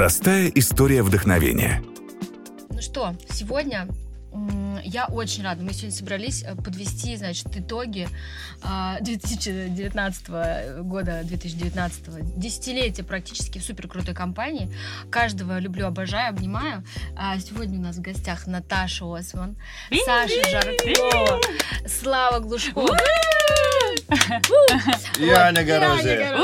Простая история вдохновения. Ну что, сегодня я очень рада. Мы сегодня собрались э, подвести, значит, итоги а, 2019 года, 2019 десятилетия практически в супер крутой компании. Каждого люблю, обожаю, обнимаю. А сегодня у нас в гостях Наташа Осман, Саша Жаркова, Слава Глушков. И. Аня Горозия.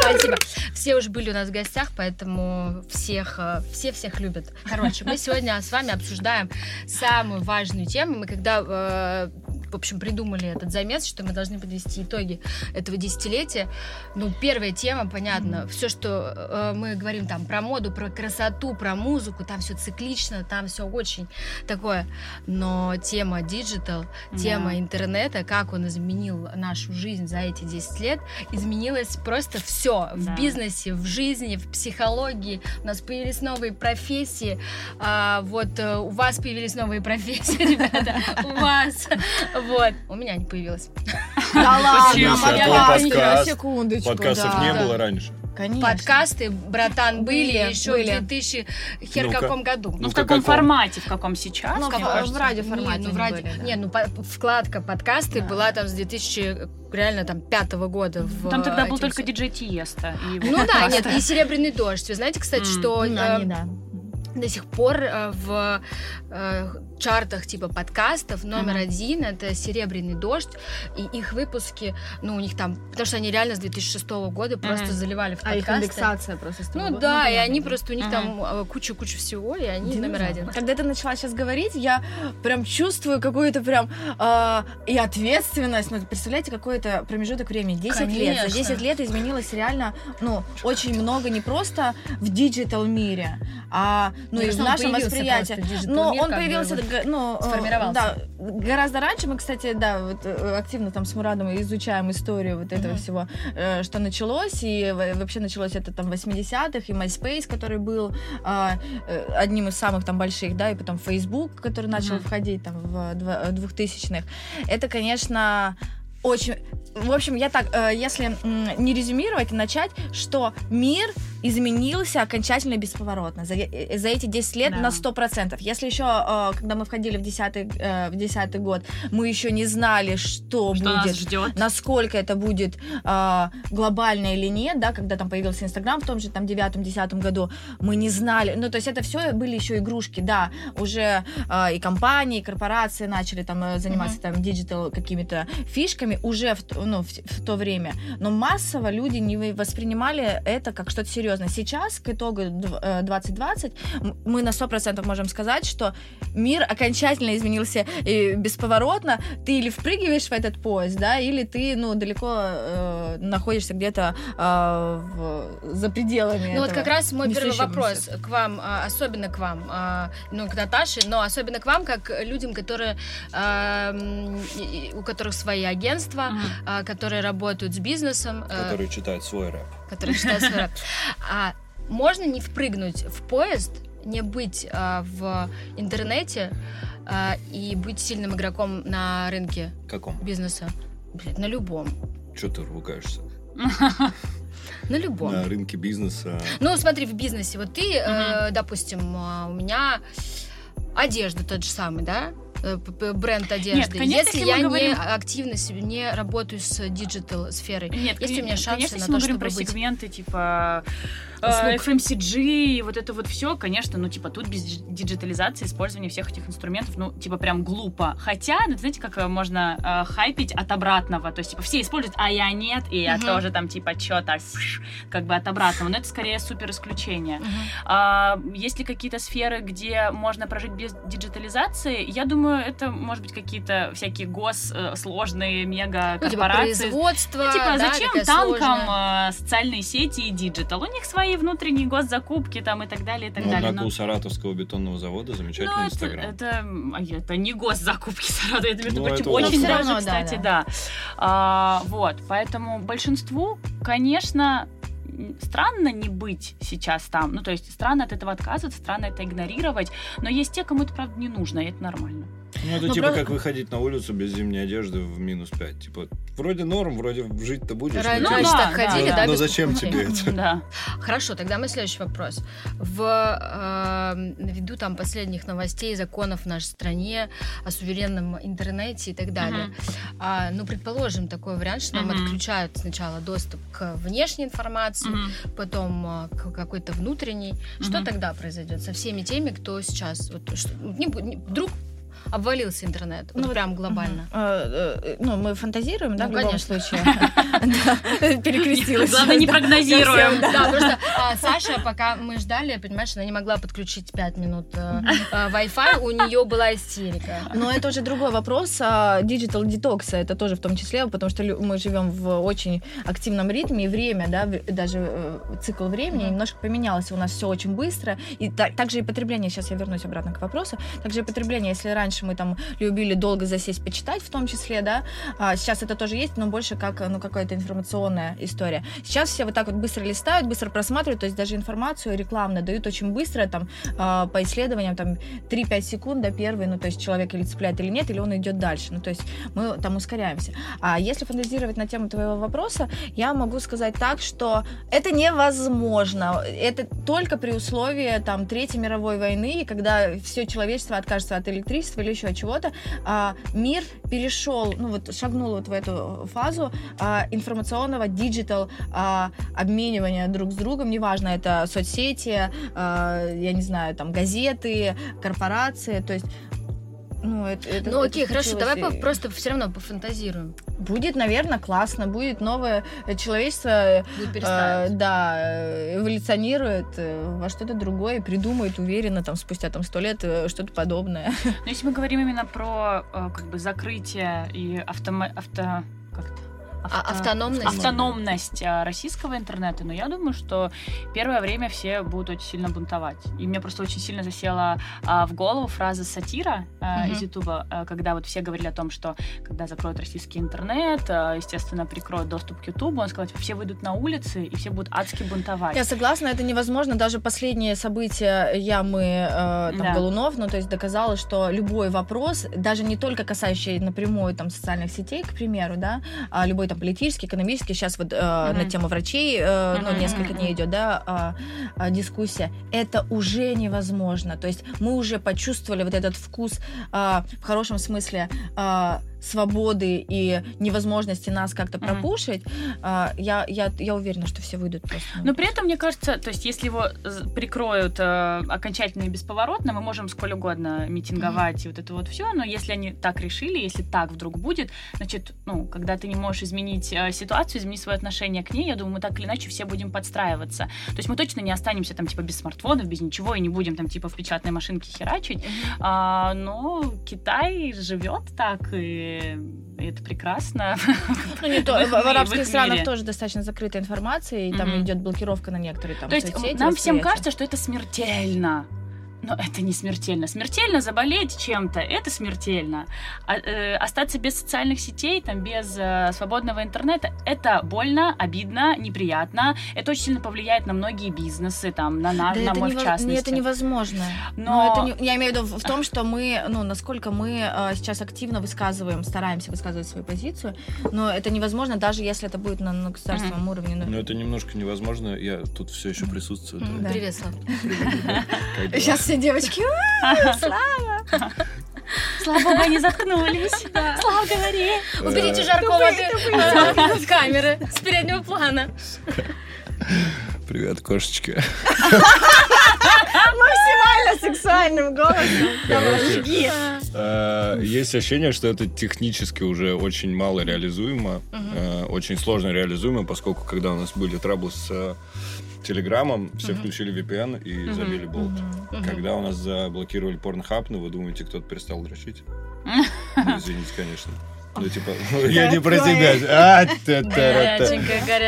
Спасибо. Все уже были у нас в гостях, поэтому всех, э, все всех любят. Короче, мы сегодня с вами обсуждаем самую важную тему. Мы когда, э, в общем, придумали этот замес, что мы должны подвести итоги этого десятилетия, ну, первая тема, понятно, все, что э, мы говорим там про моду, про красоту, про музыку, там все циклично, там все очень такое. Но тема digital, тема Да. интернета, как он изменил нашу жизнь за эти 10 лет, изменилось просто все в Да. бизнесе, в жизни, в психологии. У нас появились новые профессии. А, вот э, у вас появились новые профессии, ребята. У вас. Вот. У меня не появилось. Да ладно, Подкаст. секундочку. Подкастов не было раньше. Конечно. Подкасты, братан, были Были, еще были. в 2000 хер Ну-ка. каком году. Ну, Ну, в в каком каком? формате, в каком сейчас? Ну, в- кажется. в радиоформате Не, ну, в ради- были, да. не, ну по- вкладка подкасты Да. была там с 2000 реально там пятого года. В, Там тогда был только диджей Тиеста. Ну да, нет, и серебряный дождь. Вы знаете, кстати, что Ну, э, до сих пор э, в э, чартах типа подкастов номер Ага. один это «Серебряный дождь», и их выпуски, ну, у них там, потому что они реально с 2006 года просто Мгм. заливали в А их подкасты. индексация просто с того Ну года. да, и понятно, они просто, у них Мгм. там э, куча-куча всего, и они номер Динозавр. один. Когда ты начала сейчас говорить, я прям чувствую какую-то прям а, и ответственность. Ну, представляете, какой-то промежуток времени. 10 лет. За Конечно. 10 лет изменилось реально, ну, очень много не просто в digital мире, а, ну, Мне и в нашем восприятии. просто, Но мир, он появился, ну, э, сформировался. да, гораздо раньше. Мы, кстати, да, вот э, активно там с Мурадом изучаем историю вот этого Мгм. всего, э, что началось, и вообще началось это там в 80-х, и MySpace, который был а, э, одним из самых там больших, да, и потом Facebook, который начал Мгм. входить там в два- э, 2000-х. Это, конечно, очень... В общем, я так, э, если не резюмировать, и начать, что мир изменился окончательно и бесповоротно за, э, за эти 10 лет Да. на 100%. Если еще, э, когда мы входили в 10 э, в 10 год, мы еще не знали, что, Что нас будет, ждет? насколько это будет э, глобально или нет, да, когда там появился Инстаграм в том же там девятом-десятом году, мы не знали, ну, то есть это все были еще игрушки, да, уже э, и компании, и корпорации начали там э, заниматься там digital какими-то фишками уже в, ну, в, в то время, но массово люди не воспринимали это как что-то серьезное. Сейчас, к итогу дв- э, 2020, м- мы на 100% можем сказать, что мир окончательно изменился и бесповоротно. Ты или впрыгиваешь в этот поезд, да, или ты, ну, далеко э, находишься где-то э, в- за пределами Ну вот этого как раз мой первый вопрос к вам, а, особенно к вам, а, ну к Наташе, но особенно к вам, как людям, которые, и у которых свои агентства, Мгм. а, которые работают с бизнесом, а, Который читает свой рэп. Которые считают свой рэп. А можно не впрыгнуть в поезд, не быть а, в интернете а, и быть сильным игроком на рынке Каком? бизнеса? Блядь, на любом. Че ты ругаешься? На любом. На рынке бизнеса. Ну, смотри, в бизнесе. Вот ты, э, допустим, а, у меня одежда тот же самый, да? Э, бренд одежды. конечно, если если я мы не говорим- активно не работаю с digital сферой, Нет, есть у меня шансы конечно, на то, мы чтобы говорим про быть сегменты типа Услуг. FMCG и вот это вот все, конечно, ну типа тут без дидж- диджитализации, использования всех этих инструментов, ну типа прям глупо. Хотя, ну знаете, как э, можно э, хайпить от обратного, то есть типа все используют, а я нет, и я Мгм. тоже там типа что так как бы от обратного, но это скорее супер исключение. Мгм. А, есть ли какие-то сферы, где можно прожить без диджитализации? Я думаю, это может быть какие-то всякие гос э, сложные мега Ну, типа корпорации. производство, Ну, типа, да, зачем танкам сложная. э, социальные сети и digital? У них свои внутренние госзакупки там и так далее, и так Ну, далее. однако Но- у Саратовского бетонного завода ну, замечательный это, инстаграм. это, м, а, это не госзакупки сразу, это, между Ну, прочим, это очень даже, всё равно, да, кстати, да. А, вот, поэтому большинству, конечно, странно не быть сейчас там. Ну, то есть странно от этого отказываться, странно это игнорировать, но есть те, кому это, правда, не нужно, и это нормально. Ну, это Ну, типа просто- как выходить на улицу без зимней одежды в минус 5. Типа, вроде норм, вроде жить-то будешь. Раньше, но Ну типа, раньше да, так да, ходили, да. да? Но без зачем тебе это? Да. Хорошо, тогда мой следующий вопрос. В э, ввиду там последних новостей, законов в нашей стране о суверенном интернете и так далее. Мгм. А, ну, предположим, такой вариант, что нам Мгм. отключают сначала доступ к внешней информации, Мгм. потом э, к какой-то внутренней. Что Мгм. тогда произойдет со всеми теми, кто сейчас вот, что- не не- вдруг обвалился интернет, Ну, вот, прям глобально. Э, э, Ну, мы фантазируем, да, в любом случае. Перекрестилась. Главное, не прогнозируем. Да, просто а, Саша, пока мы ждали, понимаешь, она не могла подключить 5 минут э, э, Wi-Fi, у нее была истерика. Но это уже другой вопрос. а, Digital детокса это тоже в том числе, потому что мы живем в очень активном ритме, и время, да, даже цикл времени немножко поменялось. У нас все очень быстро. И та- также и потребление, сейчас я вернусь обратно к вопросу, также и потребление, если раньше мы там любили долго засесть, почитать в том числе, да, а, сейчас это тоже есть, но больше как, ну, какая-то информационная история. Сейчас все вот так вот быстро листают, быстро просматривают, то есть даже информацию рекламно дают очень быстро, там, а, по исследованиям, там, 3-5 секунд до первой, ну, то есть человек или цепляет или нет, или он идет дальше. Ну, то есть мы там ускоряемся. А если фантазировать на тему твоего вопроса, я могу сказать так, что это невозможно. Это только при условии там Третьей мировой войны, когда все человечество откажется от электричества или еще чего-то, а, мир перешел, ну вот шагнул вот в эту фазу а, информационного digital а, обменивания друг с другом, неважно, это соцсети, а, я не знаю, там газеты, корпорации, то есть ну, это, это- Ну это окей, хорошо, давай и просто все равно пофантазируем. Будет, наверное, классно, будет новое э, человечество, Будет э, да, э, эволюционирует э, во что-то другое, придумает уверенно там спустя там сто лет э, что-то подобное. Но если мы говорим именно про э, как бы закрытие и автома... авто... как это? А- Авто- автономность. автономность а, российского интернета, но я думаю, что первое время все будут очень сильно бунтовать. И мне просто очень сильно засела а, в голову фраза сатира а, Мгм. из Ютуба, а, когда вот все говорили о том, что когда закроют российский интернет, а, естественно, прикроют доступ к Ютубу, он сказал, типа, все выйдут на улицы и все будут адски бунтовать. Я согласна, это невозможно. Даже последние события Ямы э, там, Да. Голунов, ну, то есть доказало, что любой вопрос, даже не только касающий напрямую там социальных сетей, к примеру, да, а любой там политический, экономический, сейчас вот э, на тему врачей, э, ну, Мгм, несколько дней идет, да, а, а, дискуссия, это уже невозможно. То есть мы уже почувствовали вот этот вкус а, в хорошем смысле а, свободы и невозможности нас как-то Мгм. пропушить. А, я, я, я уверена, что все выйдут просто. Но при этом, мне кажется, то есть если его прикроют э, окончательно и бесповоротно, мы можем сколь угодно митинговать и вот это вот все, но если они так решили, если так вдруг будет, значит, ну, когда ты не можешь изменить э, ситуацию, изменить свое отношение к ней, я думаю, мы так или иначе все будем подстраиваться. То есть мы точно не останемся там типа без смартфонов, без ничего, и не будем там типа в печатной машинке херачить, а, но Китай живет так, и это прекрасно. Ну, не то, в арабских их странах мире. тоже достаточно закрытая информация, и там идет блокировка на некоторые там То есть соцсети, нам всем кажется, что это смертельно. Но это не смертельно. Смертельно заболеть чем-то, это смертельно. А, э, остаться без социальных сетей, там, без э, свободного интернета, это больно, обидно, неприятно. Это очень сильно повлияет на многие бизнесы, там, на, наш, Да на мой в нево- частности. это невозможно. Но- Но, это не- я имею в виду в, том, что мы, ну, насколько мы э, сейчас активно высказываем, стараемся высказывать свою позицию, но это невозможно, даже если это будет на, на государственном уровне. ну. Но это немножко невозможно. Я тут все еще присутствую. М, Да. Привет, Слав. Сейчас все девочки. Слава богу, они заткнулись. Слава, говори. Уберите Жаркова от камеры с переднего плана. Привет, кошечка. Максимально сексуальным голосом. Жги. э, Есть ощущение, что это технически уже очень мало реализуемо, э, очень сложно реализуемо, поскольку когда у нас были траблы с Телеграмом, все включили VPN и забили болт. Когда у нас заблокировали порнхаб, ну вы думаете, кто-то перестал дрочить? Извините, конечно. Ну, типа, я не про тебя. А,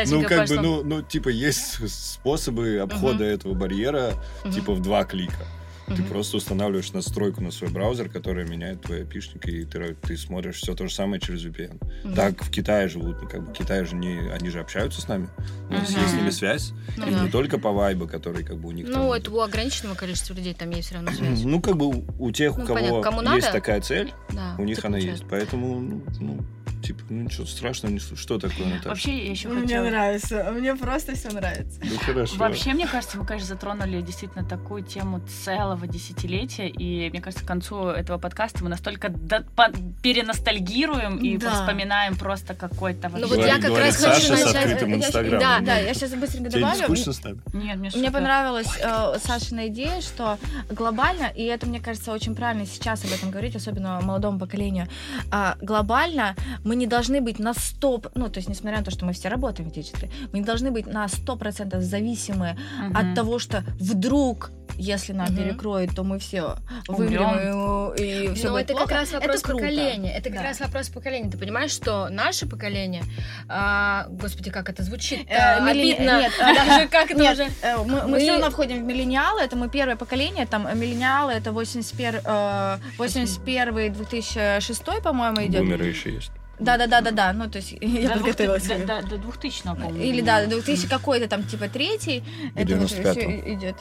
Ну, как бы, ну, ну, типа, есть способы обхода этого барьера, типа, в два клика. Ты просто устанавливаешь настройку на свой браузер, которая меняет твой опишник, и ты, ты смотришь все то же самое через VPN. Мгм. Так в Китае живут, ну, как бы Китай же не, они же общаются с нами, у нас есть с ними связь, Ну и да. не только по вайбу, который как бы у них там- Ну, это у ограниченного количества людей там есть все равно связь. Ну, как бы у- у тех, у Ну, кого понятно, кому есть надо. такая цель, Да, у них она получается. есть. Поэтому, ну, ну, типа, ну ничего страшного, не что такое, Наташа? Вообще, я еще Мне хотела... нравится, мне просто все нравится. Ну, хорошо. Вообще, мне кажется, мы, конечно, затронули действительно такую тему целого десятилетия, и мне кажется, к концу этого подкаста мы настолько до- по- переностальгируем и Да. вспоминаем просто какой-то Ну вообще... вот я как говорит раз хочу Саша с начать... открытым Я щас- инстаграмом. Да, да, я сейчас быстренько Тебе не добавлю. скучно с нами? Нет, мне Мне понравилась э, Сашина идея, что глобально, и это, мне кажется, очень правильно сейчас об этом говорить, особенно молодому поколению, а, глобально мы не должны быть на 100, ну, то есть, несмотря на то, что мы все работаем в диджитале, мы не должны быть на 100% зависимы Мгм. от того, что вдруг если нам Мгм. перекроет, то мы все вымрем и, все Но будет это плохо. как раз вопрос это круто. поколения. Это как Да. раз вопрос поколения. Ты понимаешь, что наше поколение, а, господи, как это звучит, Э, миллени- обидно. нет, э, Даже как это уже. э, мы, все равно входим в миллениалы, это мы первое поколение, там э, миллениалы это 81, э, 81 2006, по-моему, идет. Бумеры еще есть. Да, да, да, да, да. Ну, то есть я До подготовилась. 2000 До, до, до 2000 по-моему. Или да, 2000 какой-то там типа третий. Это вот 95-го. все идет.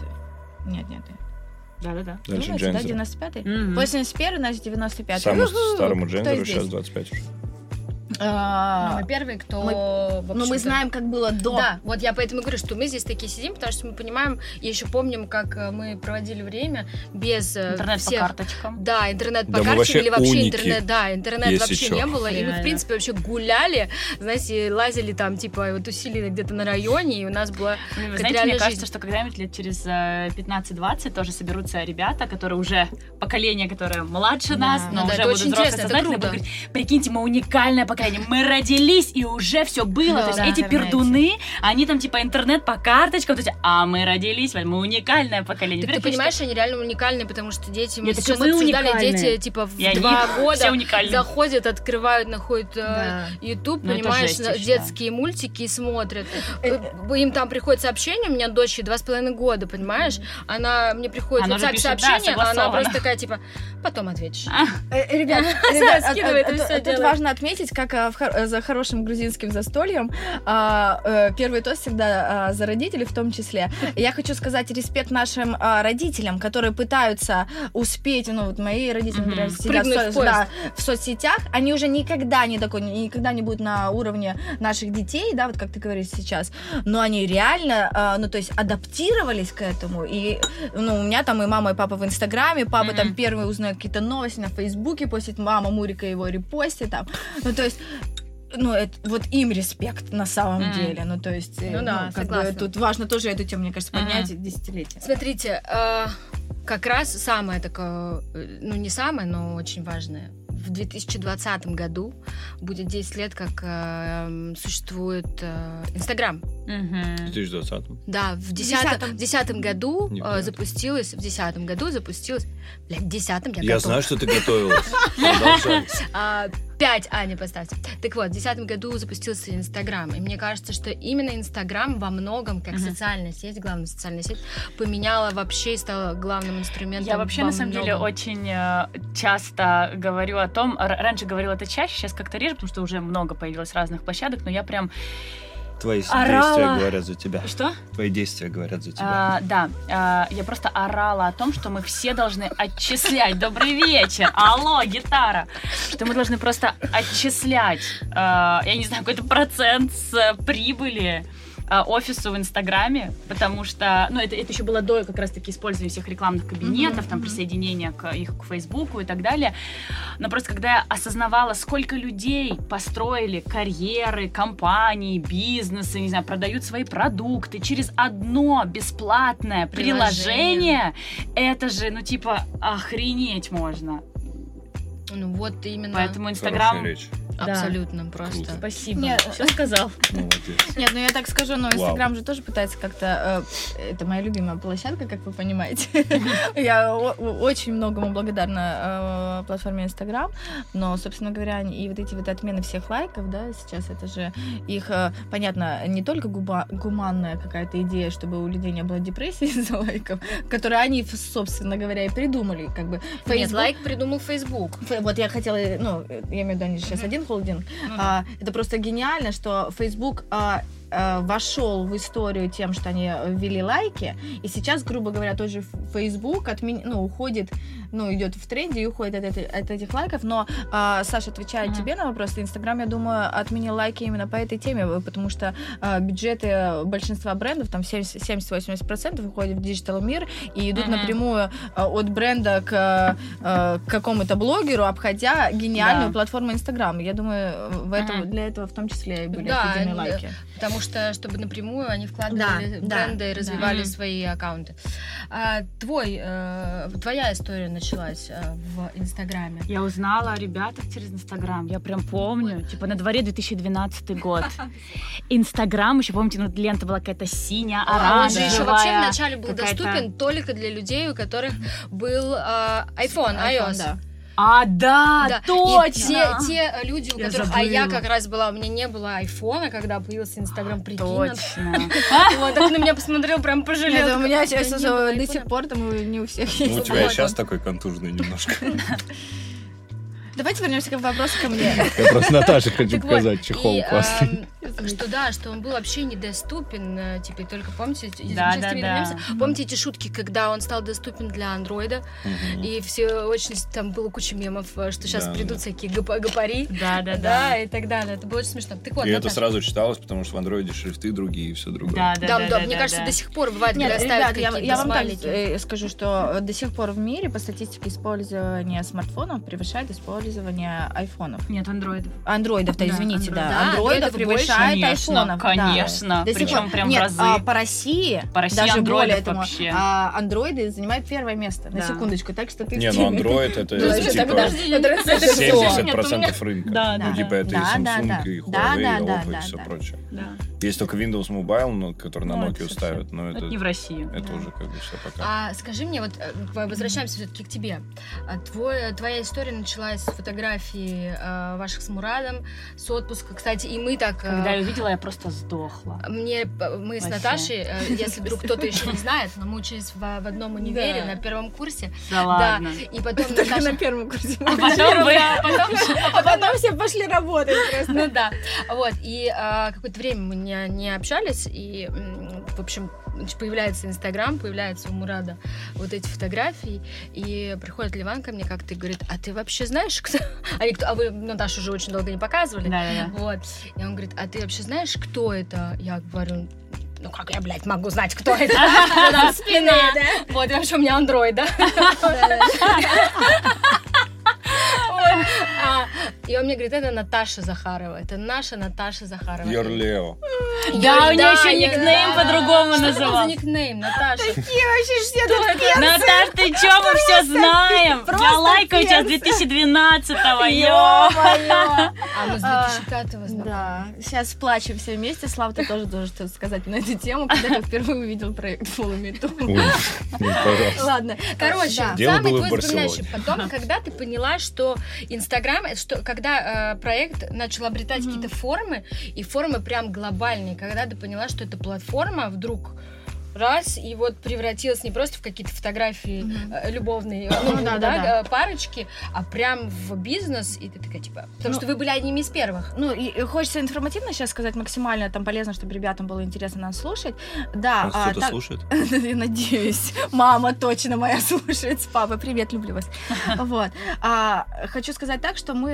Нет, нет. Да-да-да. Дальше Думаете, да, Джензер. 95-й? Мгм. 81 значит 95 Самому старому здесь? сейчас 25 уже. А, Ну, мы первые, кто... мы- в Ну, мы знаем, как было до. Да, вот я поэтому говорю, что мы здесь такие сидим, потому что мы понимаем, и еще помним, как э, мы проводили время без э, Интернет всех... по карточкам. Да, интернет по Да вообще или вообще уники, интернет, да, интернет вообще чё. не было. И мы, в Реально. принципе, вообще гуляли, знаете, лазили там, типа, вот усилили где-то на районе, и у нас было... Блин, Вы знаете, мне реальная кажется, жизнь. что когда-нибудь лет через э, 15-20 тоже соберутся ребята, которые уже поколение, которое младше Да. нас, Ну но да, уже это будут очень взрослые сознательные, круто. будут говорить, прикиньте, мы уникальное поколение, мы родились, и уже все было. Да, то есть да. эти интернете. пердуны, они там типа интернет по карточкам, то есть, а мы родились, мы уникальное поколение. Так ты понимаешь, они реально уникальные, потому что дети... Мы Нет, сейчас мы обсуждали, уникальные. дети, типа, в И два все года уникальные. заходят, открывают, находят э, Да. YouTube, Ну, это понимаешь, жесть, детские мультики и смотрят. Э, Э, Им там приходит сообщение, у меня дочь два с половиной года, понимаешь? Она мне приходит Она в уже WhatsApp пишет, да, сообщение, а она просто такая, типа, потом ответишь. Ребят, ребят, а- а- а- тут важно отметить, как а, в хор- э, за хорошим грузинским застольем а, э, первый тост всегда а, за родителей в том числе. Я хочу сказать респект нашим а, родителям, которые пытаются успеть, ну вот мои родители, например, сидят в, Прыгнуть в со- поезд. да, в соцсетях, они уже никогда не такой, никогда не будут на уровне наших детей, да, вот как ты говоришь сейчас, но они реально, ну то есть адаптировались к этому, и ну у меня там и мама, и папа в Инстаграме, папа Мгм. там первый узнает какие-то новости на Фейсбуке, постит мама Мурика его репостит там, ну то есть ну, это, вот им респект на самом Мгм. деле. Ну, то есть, э, Ну да, как бы согласна. тут важно тоже эту тему, мне кажется, поднять десятилетие. Смотрите, э, как раз самое такое, э, ну не самое, но очень важное. В 2020 году будет 10 лет, как э, существует э, Инстаграм. мгм. В 2020 Да, в десятом. 2010 году э, запустилась, в 10 году запустилась, блядь, в 10 я, Я готова. знаю, что ты готовилась. Продолжай. А, Пять, Аня, поставьте. Так вот, в 2010 году запустился Инстаграм. И мне кажется, что именно Инстаграм во многом, как Мгм. социальная сеть, главная социальная сеть, поменяла вообще и стала главным инструментом. Я вообще, во на самом деле, многом. очень э, часто говорю о том, раньше говорила это чаще, сейчас как-то реже, потому что уже много появилось разных площадок, но я прям... Твои Орала. действия говорят за тебя. Что? Твои действия говорят за тебя. А, да, а, я просто орала о том, что мы все должны отчислять. Добрый вечер, алло, гитара. Что мы должны просто отчислять, а, я не знаю, какой-то процент с э, прибыли офису в Инстаграме, потому что, ну, это, это еще было до как раз-таки использования всех рекламных кабинетов, Мгм, там, присоединения к их к Фейсбуку и так далее. Но просто когда я осознавала, сколько людей построили карьеры, компании, бизнесы, не знаю, продают свои продукты через одно бесплатное Приложение. приложение, это же, ну, типа, охренеть можно. Ну вот именно. Поэтому Инстаграм... речь. Абсолютно просто. Круто. Спасибо. Нет. Все сказал. Молодец. Нет, ну я так скажу, но Вау. Инстаграм же тоже пытается как-то... э, это моя любимая площадка, как вы понимаете. Я очень многому благодарна э, платформе Инстаграм, но, собственно говоря, и вот эти вот отмены всех лайков, да, сейчас это же их, э, понятно, не только губа- гуманная какая-то идея, чтобы у людей не было депрессии из-за лайков, которые они, собственно говоря, и придумали, как бы. Нет, Facebook- лайк придумал Facebook. Фе- Вот я хотела, ну, я имею в виду, они сейчас один холдинг. Ну А, это просто гениально, что Facebook а, а, вошел в историю тем, что они ввели лайки, и сейчас, грубо говоря, тот же Facebook отмен- ну, уходит, ну, идет в тренде и уходит от, этой- от этих лайков. Но, а, Саша, отвечая Мгм. тебе на вопрос, Инстаграм, я думаю, отменил лайки именно по этой теме, э, потому что а, бюджеты большинства брендов, там 70 70-80% уходят в digital мир и идут Мгм. напрямую а, от бренда к, э, к какому-то блогеру, обходя гениальную Да. платформу Инстаграм. Я думаю, в этом, Мгм. для этого в том числе и были Да, отведены э, лайки. Потому что, чтобы напрямую они вкладывали Да, да, бренды и да. развивали Мгм. свои аккаунты. А, твой, э, твоя история началась э, в Инстаграме. Я узнала о ребятах через Инстаграм. Я прям помню. Типа на дворе 2012 год. Инстаграм, еще помните, ну лента была какая-то синяя, А он же еще вообще оранжевая. вначале был доступен только для людей, у которых был э, iPhone, iOS. да. А, да, Да, и точно! те, те люди, у Я которых, а я забыла. как раз была, у меня не было айфона, когда появился Инстаграм, прикинь. Точно. Вот, так на меня посмотрел, прям пожалел. Это у меня сейчас «Да уже не было до айфона». сих пор там и не у всех Ну, у есть. тебя и Вот. сейчас такой контужный немножко. Давайте вернемся к вопросу ко мне. Я просто Наташе хочу показать чехол и, классный. что да, что он был вообще недоступен, э, типа, только помните, Да, да, да. помните эти шутки, когда он стал доступен для андроида, и все очень, там было куча мемов, э, что сейчас придут всякие гопари, Да, да, да, и так далее. Это было очень смешно. Так вот, И это сразу читалось, потому что в андроиде шрифты другие и все другое. Да, да, да, мне кажется, до сих пор бывает, когда ставят я, вам так э, скажу, что до сих пор в мире по статистике использование смартфонов превышает использование айфонов. Нет, андроидов. Андроидов-то, Да, извините, андроид. да. Да, Андроидов андроидов превышает Конечно, айфонов. да. конечно. Сих Причем прям Нет, разы. а, по России, По России даже андроидов более того, вообще. а, андроиды занимают первое место. На Да. секундочку, так что ты... Не, ну. Android это Ну, типа подожди, это всё. 70% рынка. Да, Ну, да. типа это и Да, да, Samsung, да. и Да, Huawei, да, и да, Oppo, и да, все да. прочее. Да. Есть только Windows Mobile, но, который на Ну, Nokia ставят, но Это это, не в России. это Да. уже как бы все пока. А скажи мне, вот э, возвращаемся все-таки к тебе. А Твой, твоя история началась фотографии э, ваших с Мурадом, с отпуска. Кстати, и мы так... э, Когда я увидела, я просто сдохла. Мне, э, мы с Вообще. Наташей, э, если вдруг кто-то еще не знает, но мы учились в, в одном универе Да. на первом курсе. Да ладно. И потом Только Наташа... на первом курсе. А потом вы... А потом все пошли работать просто. Ну да, вот, и а, какое-то время мы не, не общались, и, в общем, значит, появляется Инстаграм, появляется у Мурада вот эти фотографии, и приходит Ливан ко мне как-то и говорит, а ты вообще знаешь, кто... А, никто- а вы Наташу уже очень долго не показывали. Да-да-да. Вот, и он говорит, а ты вообще знаешь, кто это? Я говорю, ну как я, блядь, могу знать, кто это? Спина. Вот, и вообще у меня андроид, да? А, И он мне говорит, это Наташа Захарова, это наша Наташа Захарова. Leo. Да, у нее еще никнейм по-другому Что за назывался. никнейм, Наташа? Какие вообще все тут Наташ, ты чё, мы все знаем? Я лайкаю тебя с перцы. 2012-го, ё! Ё-моё! А мы с А, 2005-го знакомы. Да, сейчас плачем все вместе. Слава, ты тоже должен что-то сказать на эту тему, когда ты впервые увидел проект Follow Me. Ладно, Короче, самый твой запоминающий потом, когда ты поняла, что Инстаграм, что, когда э, проект начал обретать Мгм. какие-то формы, и формы прям глобальные, когда ты поняла, что эта платформа вдруг раз и вот превратилась не просто в какие-то фотографии э, любовные, Ну, ну, да, да, да, да. э, парочки, а прям в бизнес, и ты такая, типа, потому Ну, что вы были одними из первых. Ну, и и хочется информативно сейчас сказать, максимально там полезно, чтобы ребятам было интересно нас слушать. Да, Нас а, кто-то так- слушает? Я надеюсь. Мама точно моя слушает с папой. Привет, люблю вас. Вот. А, хочу сказать так, что мы...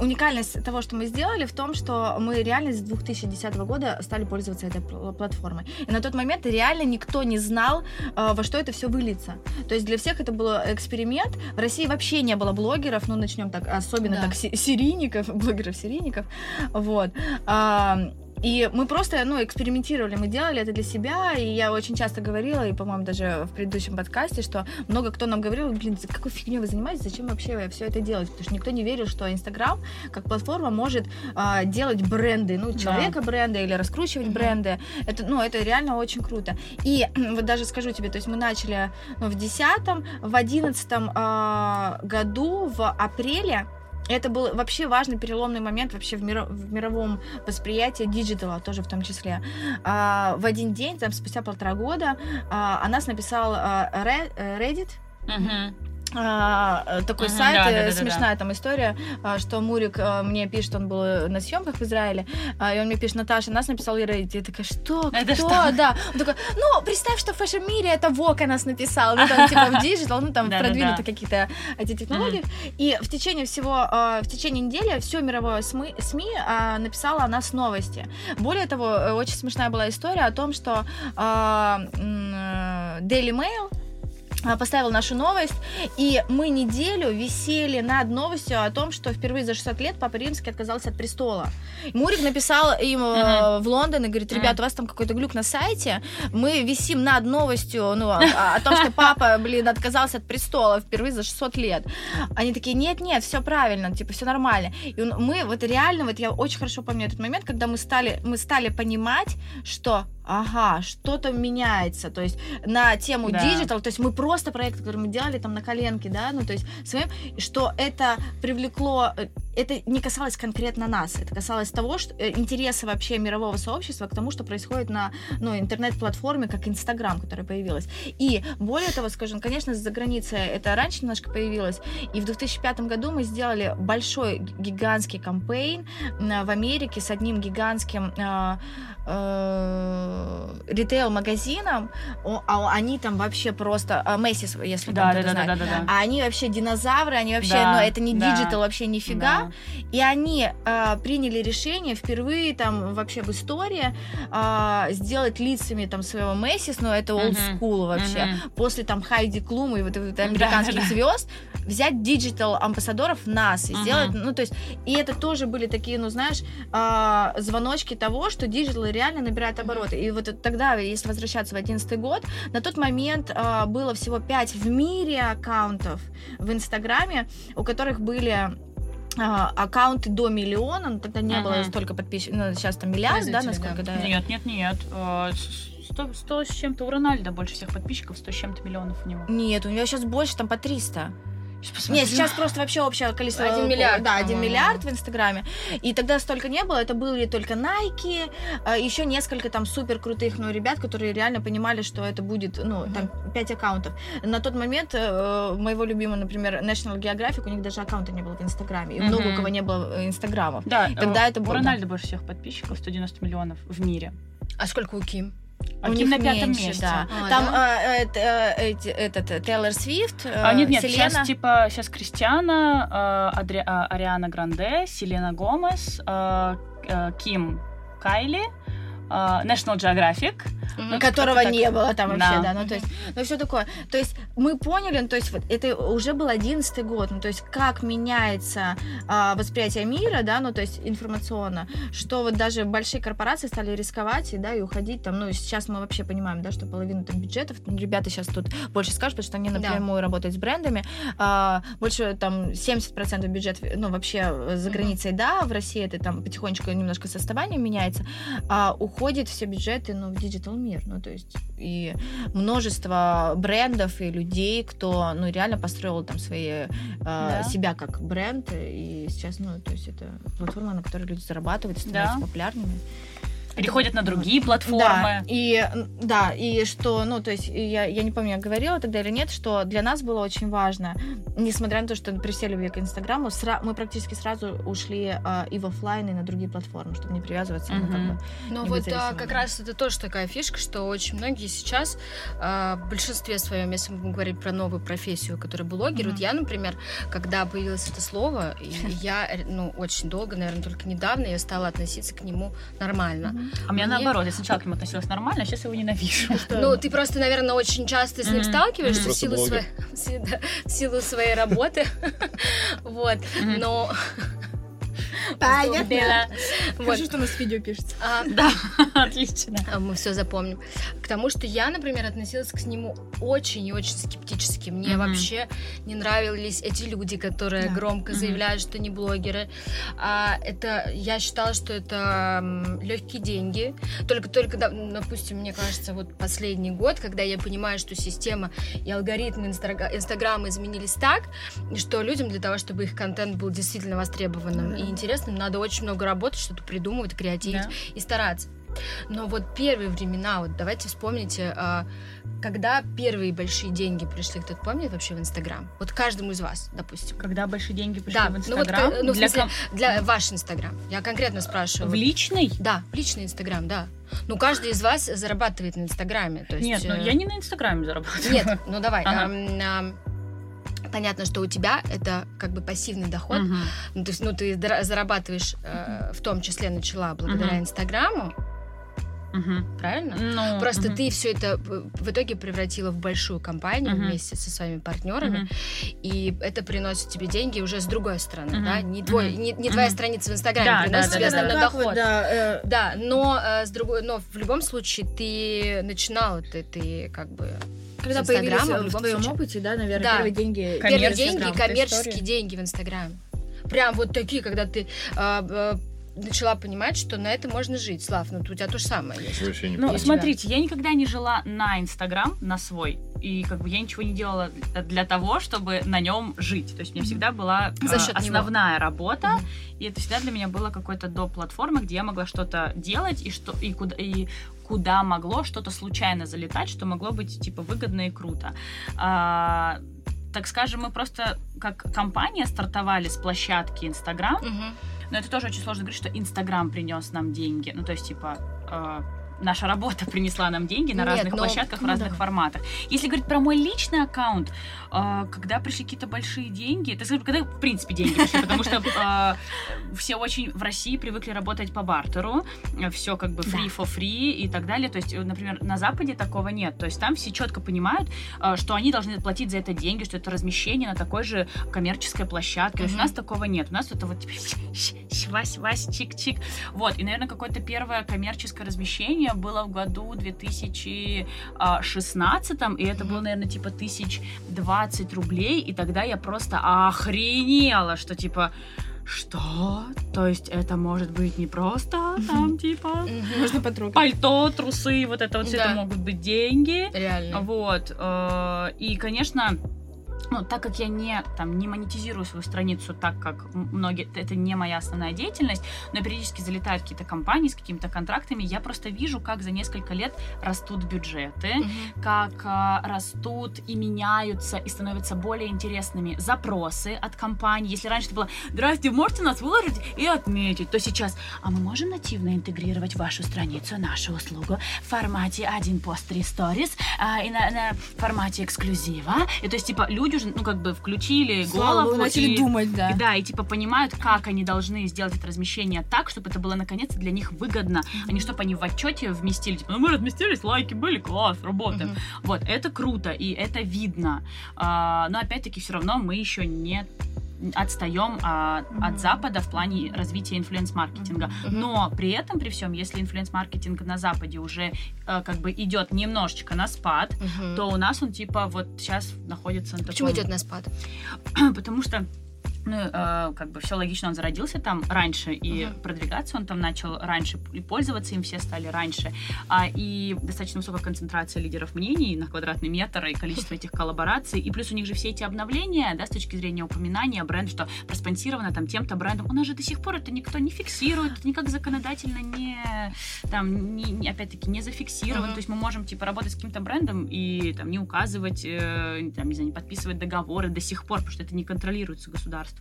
Уникальность того, что мы сделали, в том, что мы реально с 2010 года стали пользоваться этой пл- платформой. И на тот момент реально никто не знал, а, во что это все выльется. То есть для всех это был эксперимент. В России вообще не было блогеров, ну начнем так, особенно Да. так се- серийников, блогеров-серийников. Вот. И мы просто, ну, экспериментировали, мы делали это для себя, и я очень часто говорила, и, по-моему, даже в предыдущем подкасте, что много кто нам говорил, блин, за какой фигней вы занимаетесь, зачем вообще все это делать? Потому что никто не верил, что Инстаграм как платформа может а, делать бренды, ну, человека бренда или раскручивать бренды. Это, ну, это реально очень круто. И вот даже скажу тебе, то есть мы начали ну, в 10 в 11 а, году, в апреле, это был вообще важный переломный момент вообще в, миро, в мировом восприятии диджитала тоже в том числе. А, в один день, там спустя полтора года, а, о нас написал а, Reddit. Мгм. А, такой Мгм, сайт, да, э, да, да, да, смешная там история, а, что Мурик а, мне пишет, он был на съемках в Израиле, а, и он мне пишет, Наташа, нас написал Reddit. Я такая, что? Это Кто? что? Да. Он такой, ну, представь, что в фэшн-мире это Vogue о нас написал. Ну, там, типа, в digital, ну, там, Да-да-да. продвинуты какие-то эти технологии. И в течение всего, в течение недели все мировое СМИ, СМИ написало о нас новости. Более того, э, очень смешная была история о том, что э, Daily Mail поставил нашу новость, и мы неделю висели над новостью о том, что впервые за 600 лет Папа Римский отказался от престола. Мурик написал им э, в Лондон и говорит, ребят, у вас там какой-то глюк на сайте, мы висим над новостью ну, о, о том, что папа, блин, отказался от престола впервые за 600 лет. Они такие, нет-нет, все правильно, типа, все нормально. И мы вот реально, вот я очень хорошо помню этот момент, когда мы стали, мы стали понимать, что ага, что-то меняется, то есть на тему Да. то есть мы просто проект, который мы делали там на коленке, да, ну то есть своим, что это привлекло, э, это не касалось конкретно нас, это касалось того, что э, интереса вообще мирового сообщества к тому, что происходит на ну, интернет-платформе, как Инстаграм, которая появилась. И более того, скажем, конечно, за границей это раньше немножко появилось, и в 2005 году мы сделали большой гигантский campaign в Америке с одним гигантским э, э, ритейл-магазином, а они там вообще просто, Macy's, если Да, да, да, да, да, да. А они вообще динозавры, они вообще, Да, ну, это не да, digital вообще нифига. Да. И они э, приняли решение впервые там вообще в истории э, сделать лицами там своего Macy's, но это old school вообще. Мгм. После там Хайди Клум и вот, вот американских да, да. звезд взять digital амбассадоров нас и Мгм. сделать, ну то есть и это тоже были такие, ну знаешь, а, звоночки того, что digital реально набирает обороты. И вот тогда, если возвращаться в 2011 год, на тот момент а, было всего 5 в мире аккаунтов в Инстаграме, у которых были а, аккаунты до миллиона, но тогда не было Мгм. столько подписчиков, ну, сейчас там миллиард, да, насколько, да? Нет, нет, нет. Э, с- Сто, сто с чем-то у Рональда больше всех подписчиков, сто с чем-то миллионов у него. Нет, у него сейчас больше, там по 300. Сейчас. Нет, сейчас просто вообще общее количество... Один миллиард, Да, один миллиард в Инстаграме. И тогда столько не было, это были только Nike, а, еще несколько там супер крутых, ну, ребят, которые реально понимали, что это будет, ну, там, 5 аккаунтов. На тот момент э, моего любимого, например, National Geographic, у них даже аккаунта не было в Инстаграме. И Мгм. много у кого не было э, Инстаграмов. Да, Тогда э, это у было, да. Рональда больше всех подписчиков, 190 миллионов в мире. А сколько у Ким? А у Ким них на пятом меньше, месте. да. А, Там да? э, э, э, этот э, Тейлор Свифт, э, А, нет, нет, Селена. сейчас типа сейчас Кристиана, э, Адри- а, Ариана Гранде, Селена Гомес, э, э, Ким Кайли, National Geographic. Мгм. которого как-то не так. было там вообще, Да. да, ну то есть, ну все такое. То есть мы поняли, ну, то есть вот это уже был одиннадцатый год, ну то есть как меняется а, восприятие мира, да, ну то есть информационно, что вот даже большие корпорации стали рисковать и да и уходить там, ну сейчас мы вообще понимаем, да, что половину там бюджетов, ну, ребята сейчас тут больше скажут, потому что они Да. напрямую работают с брендами, а, больше там 70% бюджета, ну вообще э, за границей, да, в России это там потихонечку немножко с отставанием меняется, а уходит все бюджеты ну, в digital мир. Ну, то есть и множество брендов и людей, кто ну, реально построил там свои э, Да. себя как бренд. И сейчас, ну, то есть это платформа, на которой люди зарабатывают, становятся Да. популярными. Переходят на другие Да, платформы. и, м, да, и что, ну, то есть, и я, я не помню, я говорила тогда или нет, что для нас было очень важно, несмотря на то, что при всей любви к Инстаграму, сра- мы практически сразу ушли а, и в офлайн, и на другие платформы, чтобы не привязываться, ну, как бы, Ну не вот да, зависимым. как раз это тоже такая фишка, что очень многие сейчас, а, в большинстве своем, если мы будем говорить про новую профессию, которая блогер, Мгм. вот я, например, когда появилось это слово, и я, э, ну, очень долго, наверное, только недавно я стала относиться к нему нормально. Мгм. А меня Мне- наоборот, я сначала к нему относилась нормально, а сейчас его ненавижу. Ну, ты просто, наверное, очень часто с ним сталкиваешься в силу, своей, в силу своей работы. Вот. Но Понятно. Хорошо, что у нас видео пишется. А, Да, отлично. А, Мы все запомним. К тому, что я, например, относилась к нему очень и очень скептически. Мне вообще не нравились эти люди, которые громко заявляют, что не блогеры. А, это я считала, что это легкие деньги. Только, только, допустим, мне кажется, вот последний год, когда я понимаю, что система и алгоритмы Инстаграма изменились так, что людям для того, чтобы их контент был действительно востребованным и интересным, надо очень много работать, что-то придумывать, креативить Да. и стараться. Но вот первые времена, вот давайте вспомните, а, когда первые большие деньги пришли, кто-то помнит вообще в Инстаграм? Вот каждому из вас, допустим. Когда большие деньги пришли Да, в ну вот, Инстаграм, ка- ну, для смысле, ком- для ваш Инстаграм. Я конкретно спрашиваю. в личный? Да, в личный Инстаграм, да. Ну, каждый из вас зарабатывает на Инстаграме. То есть, Нет, ну э, я не на Инстаграме зарабатываю. Нет, ну давай. Ага. ам, ам, Понятно, что у тебя это как бы пассивный доход. Мгм. Ну, то есть, ну, ты зарабатываешь, э, в том числе начала благодаря Мгм. Инстаграму, Мгм. правильно? Ну, Просто мгм. ты все это в итоге превратила в большую компанию Мгм. вместе со своими партнерами, Мгм. и это приносит тебе деньги уже с другой стороны, Мгм. да? Не, твой, не, не твоя Мгм. страница в Инстаграме Да, приносит да, тебе да, да, основной Как вот, доход. да, э, Да, но э, с другой, но в любом случае ты начинала, ты, ты как бы Когда с появились Инстаграма в в твоем случае. опыте, да, наверное, Да. первые деньги. первые Коммерческие деньги, Инстаграм, коммерческие деньги в Инстаграме. Прям вот такие, когда ты а, а, начала понимать, что на это можно жить. Слав, ну у тебя то же самое есть. Вообще не Ну, смотрите, я никогда не жила на Инстаграм, на свой, и как бы я ничего не делала для того, чтобы на нем жить. То есть у меня всегда была За э, счет него. основная работа, Мгм. и это всегда для меня было какой-то доп. платформа, где я могла что-то делать и что и куда и куда могло что-то случайно залетать, что могло быть типа выгодно и круто. А, так скажем, мы просто как компания стартовали с площадки Инстаграм, Мгм. Но это тоже очень сложно говорить, что Инстаграм принес нам деньги. Ну, то есть, типа, э, наша работа принесла нам деньги на Нет, разных но- площадках, в ну разных да. форматах. Если говорить про мой личный аккаунт, э, когда пришли какие-то большие деньги, это скажем, когда в принципе деньги пришли, потому что э, все очень в России привыкли работать по бартеру, все как бы free for free и так далее. То есть, э, например, на Западе такого нет. То есть там все четко понимают, э, что они должны платить за это деньги, что это размещение на такой же коммерческой площадке. То есть у нас такого нет. У нас это вот типа вась, вась, чик-чик. Вот, и, наверное, какое-то первое коммерческое размещение было в году 2016, и это было, наверное, типа тысяч 20 рублей, и тогда я просто охренела, что типа что? То есть это может быть не просто там типа. Можно потрогать. пальто, трусы, вот это вот все это могут быть деньги. Реально. Вот. э, И, конечно, ну, так как я не, там, не монетизирую свою страницу так, как многие, это не моя основная деятельность, но периодически залетают какие-то компании с какими-то контрактами, я просто вижу, как за несколько лет растут бюджеты, Мгм. как а, растут и меняются, и становятся более интересными запросы от компаний. Если раньше это было «Здрасте, можете нас выложить и отметить», то сейчас «А мы можем нативно интегрировать вашу страницу, нашу услугу в формате один пост, три сторис а, и на, на формате эксклюзива». И то есть, типа, люди уже, ну, как бы включили Слава голову богу, начали и- думать, да. и да, и типа понимают, как они должны сделать это размещение так, чтобы это было наконец для них выгодно, а не чтобы они в отчете вместили, типа, ну мы разместились, лайки были, класс, работаем. Мгм. Вот, это круто, и это видно. А, но опять-таки все равно мы еще не отстаем а, от Запада в плане развития инфлюенс-маркетинга. Но при этом, при всем, если инфлюенс-маркетинг на Западе уже э, как бы идет немножечко на спад, то у нас он типа вот сейчас находится на Почему таком- идет на спад? потому что ну, э, как бы все логично, он зародился там раньше, и Мгм. продвигаться он там начал раньше, и пользоваться им все стали раньше. А, и достаточно высокая концентрация лидеров мнений на квадратный метр, и количество этих коллабораций. И плюс у них же все эти обновления, да, с точки зрения упоминания бренд, что проспонсировано там тем-то брендом. У нас же до сих пор это никто не фиксирует, это никак законодательно не, там, не, не- опять-таки, не зафиксировано. Мгм. То есть мы можем, типа, работать с каким-то брендом и там не указывать, э, там, не знаю, не подписывать договоры до сих пор, потому что это не контролируется государством,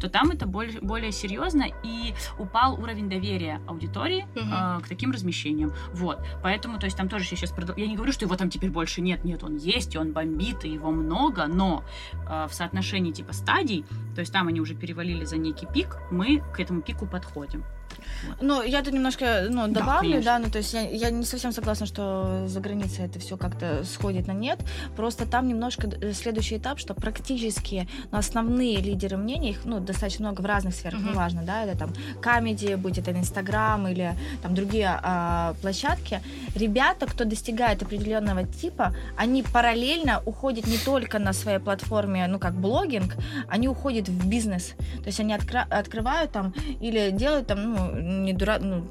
то там это более, более серьезно и упал уровень доверия аудитории Мгм. э, к таким размещениям. Вот. Поэтому, то есть там тоже сейчас... продол- Я не говорю, что его там теперь больше нет. Нет, он есть, и он бомбит, и его много, но э, в соотношении типа стадий, то есть там они уже перевалили за некий пик, мы к этому пику подходим. Ну, я тут немножко ну, добавлю, конечно. да, ну, то есть я, я не совсем согласна, что за границей это все как-то сходит на нет. Просто там немножко э, следующий этап, что практически ну, основные лидеры мнений, их ну, достаточно много в разных сферах, Мгм. неважно, да, это там комедии, будь это Инстаграм или там другие а, площадки. Ребята, кто достигает определенного типа, они параллельно уходят не только на своей платформе, ну, как блогинг, они уходят в бизнес. То есть они откра- открывают там или делают там, ну, не дура... ну,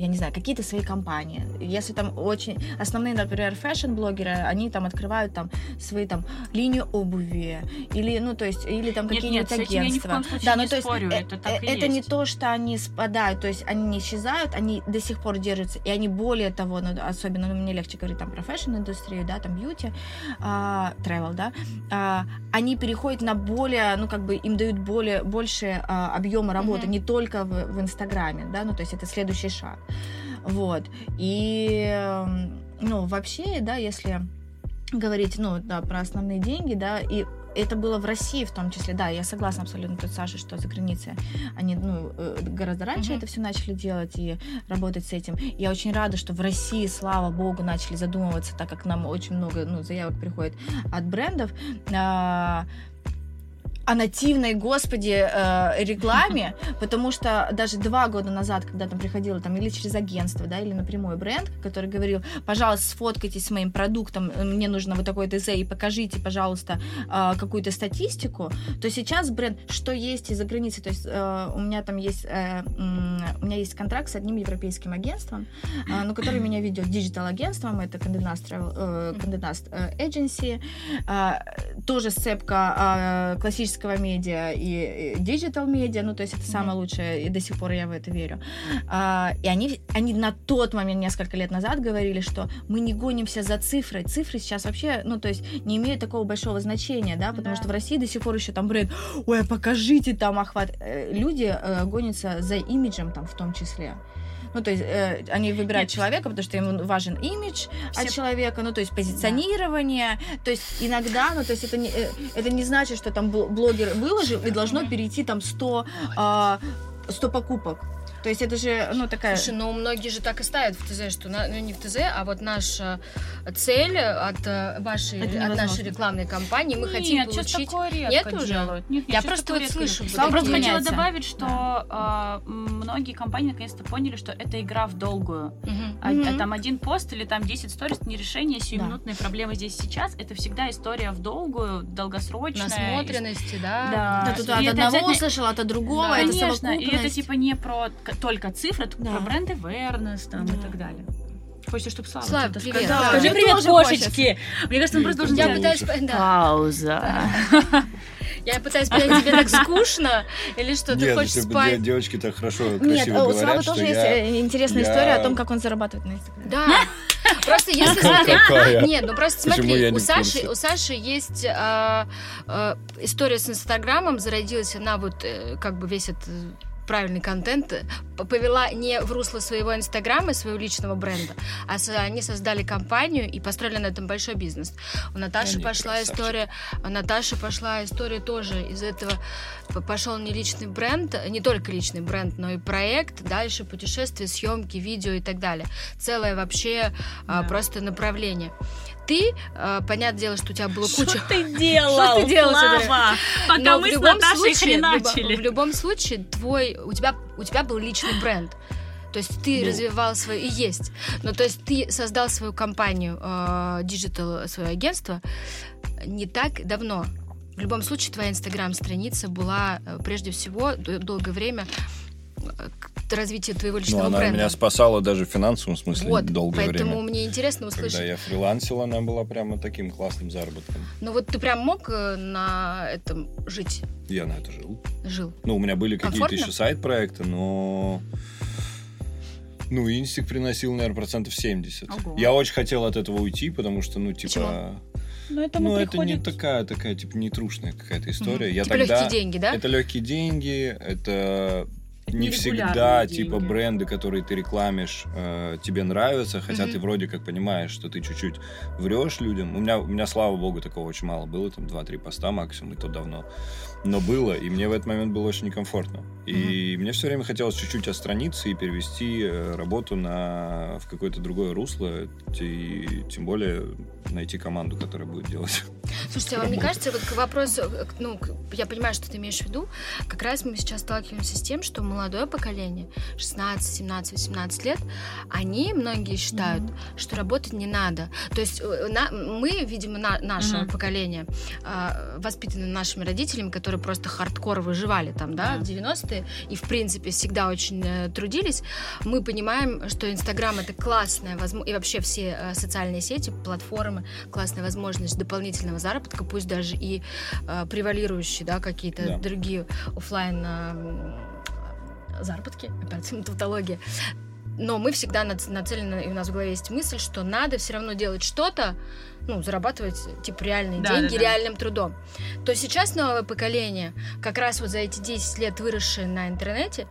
я не знаю, какие-то свои компании. Если там очень... Основные, например, фэшн-блогеры, они там открывают там свои там линию обуви или, ну, то есть, или там какие-нибудь агентства. да, ну, то есть, спорю, э, это так э, это не то, что они спадают, то есть они не исчезают, они до сих пор держатся, и они более того, ну, особенно, ну, мне легче говорить там про фэшн-индустрию, да, там бьюти, а, travel, да, а, они переходят на более, ну, как бы им дают более, больше а, объема работы, Мгм. не только в, в Инстаграме, да, ну, то есть это следующий шаг. Вот. И, эм, ну, вообще, да, если говорить, ну, да, про основные деньги, да, и это было в России в том числе, да, я согласна абсолютно тут, Саша, что за границей они, ну, э, гораздо раньше Мгм. это все начали делать и работать с этим. Я очень рада, что в России, слава богу, начали задумываться, так как нам очень много, ну, заявок приходит от брендов, а, о нативной, господи, э, рекламе, потому что даже два года назад, когда там приходила там или через агентство, да, или напрямую бренд, который говорил, пожалуйста, сфоткайтесь с моим продуктом, э, мне нужно вот такой ТЗ, и покажите, пожалуйста, э, какую-то статистику, то сейчас бренд, что есть из-за границы, то есть э, у меня там есть, э, у меня есть контракт с одним европейским агентством, э, ну, который меня ведет digital-агентством, это Condé Nast э, Condé Nast, э, Agency, а, тоже сцепка а, классического медиа и digital медиа, ну то есть это самое лучшее, и до сих пор я в это верю. А, и они, они на тот момент, несколько лет назад, говорили, что мы не гонимся за цифрой. Цифры сейчас вообще, ну то есть не имеют такого большого значения, да, потому Да. что в России до сих пор еще там бренд, ой, покажите там охват. Э, Люди э, гонятся за имиджем там в том числе. Ну, то есть э, они выбирают Нет. человека, потому что им важен имидж Все- от человека, ну, то есть позиционирование. То есть иногда, ну, то есть это не, э, это не значит, что там бл- блогер выложил и должно перейти там 100, а, 100 покупок. То есть это же, ну, такая... Слушай, ну многие же так и ставят в ТЗ, что на- ну не в ТЗ, а вот наша цель от э, вашей, Это от нашей рекламной кампании мы хотим Нет, сейчас получить. такое редко Нет уже? делают. Нет, нет, Я просто вот слышу Я просто хотела добавить, что а, м, многие компании наконец-то поняли, что это игра в долгую. Мгм. А- Мгм. а там один пост или там 10 сториз не решение сиюминутной проблемы здесь и сейчас. Это всегда история в долгую, долгосрочная. Насмотренности, да. Да. Да, тут от одного обязательно- услышал, от другого, Да, это Конечно, и это типа не про только цифры, Да. про бренд awareness там и Да. так далее. Хочется, чтобы Слава Слава, что-то привет. сказал. Да, Скажи мне привет, тоже кошечки. Мне кажется, он просто должен Я пытаюсь, да, пауза. я пытаюсь понять, тебе так скучно или что, ты Нет, хочешь типа, спать? де- девочки так хорошо, Нет, красиво а у говорят, Славы тоже есть я... э, интересная я- история о том, как он зарабатывает на Инстаграме. Да. Просто если такая? Нет, ну просто смотри, у Саши, у Саши есть а, а, история с Инстаграмом, зародилась она вот э, как бы весь этот правильный контент э, повела не в русло своего Инстаграма, своего личного бренда, а они создали компанию и построили на этом большой бизнес. У Наташи Они пошла красавчики. история, у Наташи пошла история тоже из этого пошел не личный бренд, не только личный бренд, но и проект, дальше путешествия, съемки, видео и так далее. Целое вообще а, Да. просто направление. Ты, а, понятное дело, что у тебя было куча... Что ты делал, Что ты делал? Слава? Пока Но мы с Наташей случае, в любо- хреначили. в любом случае, твой, у тебя, у тебя был личный бренд. То есть ты Ну. развивал свое и есть. Ну, то есть ты создал свою компанию, э, digital, свое агентство не так давно. В любом случае, твоя инстаграм-страница была э, прежде всего долгое время к развитию твоего Ну, личного она бренда. меня спасала даже в финансовом смысле вот, долгое поэтому время. мне интересно Когда услышать. я фрилансил, она была прямо таким классным заработком. Ну вот ты прям мог э, на этом жить? Я на это жил. Жил? Ну, у меня были какие-то еще сайт-проекты, но... Ну, инстик приносил, наверное, процентов 70. Ого. Я очень хотел от этого уйти, потому что, ну, типа... Почему? Ну, это Ну, это не такая, такая, типа, нетрушная какая-то история. Я типа тогда... легкие деньги, да? Это легкие деньги, это не всегда деньги. типа бренды, которые ты рекламишь, э, тебе нравятся, хотя Мгм. ты вроде как понимаешь, что ты чуть-чуть врешь людям. У меня, у меня, слава богу, такого очень мало было, там 2-3 поста максимум, и то давно. Но было, и мне в этот момент было очень некомфортно. И мне все время хотелось чуть-чуть отстраниться и перевести э, работу на, в какое-то другое русло, и тем более найти команду, которая будет делать. Слушайте, а вам не кажется, вот к вопросу, э, ну, я понимаю, что ты имеешь в виду, как раз мы сейчас сталкиваемся с тем, что молодое поколение, 16, 17, 18 лет, они, многие считают, что работать не надо. То есть э, на- мы, видимо, на- наше Мгм. поколение, воспитаны нашими родителями, которые просто хардкор выживали там, да, в 90-е, и, в принципе, всегда очень э, трудились, мы понимаем, что Инстаграм это классная возможность, и вообще все э, социальные сети, платформы, классная возможность дополнительного заработка, пусть даже и э, превалирующие, да, какие-то Да. другие оффлайн э, заработки, опять тавтология. Но мы всегда нац- нацелены, и у нас в голове есть мысль, что надо все равно делать что-то, ну, зарабатывать, типа, реальные Да, деньги да, да. реальным трудом. То сейчас новое поколение, как раз вот за эти 10 лет выросшие на интернете,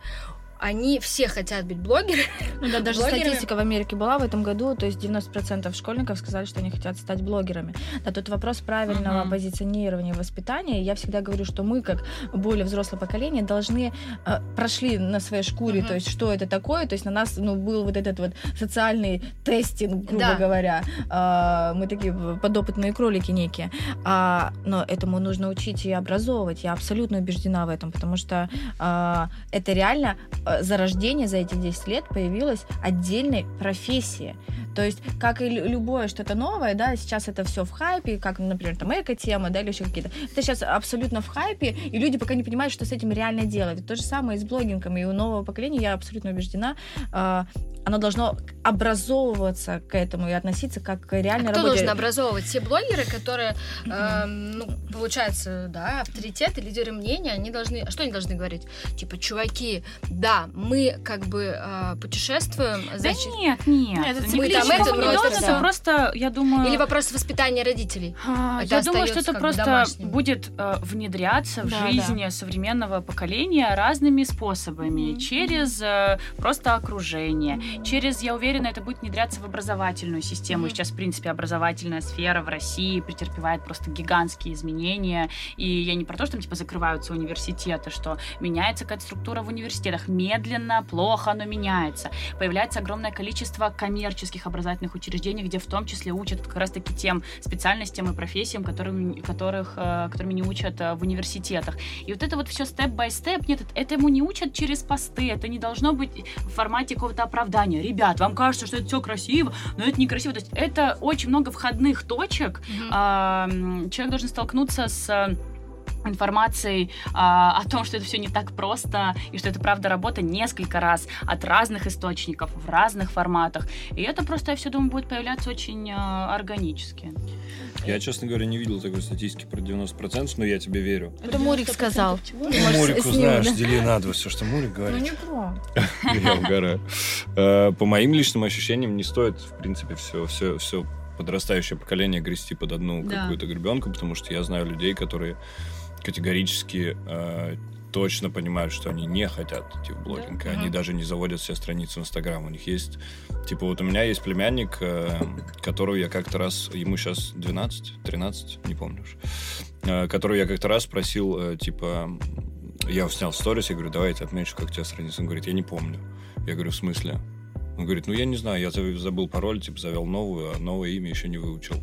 они все хотят быть блогерами. Ну да, даже Блогерами. статистика в Америке была в этом году, то есть 90% школьников сказали, что они хотят стать блогерами. Да, тут вопрос правильного Мгм. позиционирования, воспитания. Я всегда говорю, что мы, как более взрослое поколение, должны э, прошли на своей шкуре, Мгм. то есть что это такое, то есть на нас ну, был вот этот вот социальный тестинг, грубо Да. говоря. А, мы такие подопытные кролики некие. А, но этому нужно учить и образовывать. Я абсолютно убеждена в этом, потому что а, это реально э, за рождение за эти 10 лет появилась отдельной профессии. То есть, как и лю- любое что-то новое, да, сейчас это все в хайпе, как, например, там эко-тема, да, или еще какие-то. Это сейчас абсолютно в хайпе, и люди пока не понимают, что с этим реально делать. То же самое и с блогингом, и у нового поколения, я абсолютно убеждена, а, оно должно образовываться к этому и относиться как к реальной А Кто работе. должен образовывать? Те блогеры, которые, эм, ну, получается, да, авторитеты, лидеры мнения, они должны... А что они должны говорить? Типа, чуваки, да, мы как бы э, путешествуем, Да значит... нет, нет. Нет, это Мы там это, но это это да. просто, я думаю... Или вопрос воспитания родителей. А, Это Я думаю, что это просто домашним. будет э, внедряться в Да, жизни современного поколения разными способами. Мгм. Через э, просто окружение, через, я уверена, это будет внедряться в образовательную систему. Мгм. сейчас, в принципе, образовательная сфера в России претерпевает просто гигантские изменения. И я не про то, что там, типа, закрываются университеты, что меняется какая-то структура в университетах. Медленно, плохо, но меняется. Появляется огромное количество коммерческих образовательных учреждений, где в том числе учат как раз-таки тем специальностям и профессиям, которым, которых, э, которыми не учат э, в университетах. И вот это вот все степ-бай-степ, нет, этому не учат через посты, это не должно быть в формате какого-то оправдания. Ребят, вам кажется, что это все красиво, но это некрасиво. То есть это очень много входных точек. М, Человек должен столкнуться с информацией а, о том, что это все не так просто, и что это правда работа несколько раз от разных источников, в разных форматах. И это просто, я все думаю, будет появляться очень э, органически. Я, честно говоря, не видел такой статистики про 90%, но я тебе верю. Это Мурик сказал. Может, Мурику знаешь, да? дели на два все, что Мурик Ну говорит. не про. Я угораю. Э, По моим личным ощущениям, не стоит, в принципе, все, все, все подрастающее поколение грести под одну какую-то гребенку, потому что я знаю людей, которые категорически э, точно понимают, что они не хотят идти в блогинг, и они Мгм. даже не заводят себе страницу в Инстаграм. У них есть... Типа вот у меня есть племянник, э, которого я как-то раз... Ему сейчас 12, 13, не помню уж. э, Которого я как-то раз спросил, э, типа... Я снял сторис, я говорю, давайте отмечу, как у тебя страница. Он говорит, я не помню. Я говорю, в смысле? Он говорит, ну я не знаю, я за- забыл пароль, типа завел новую, а новое имя еще не выучил.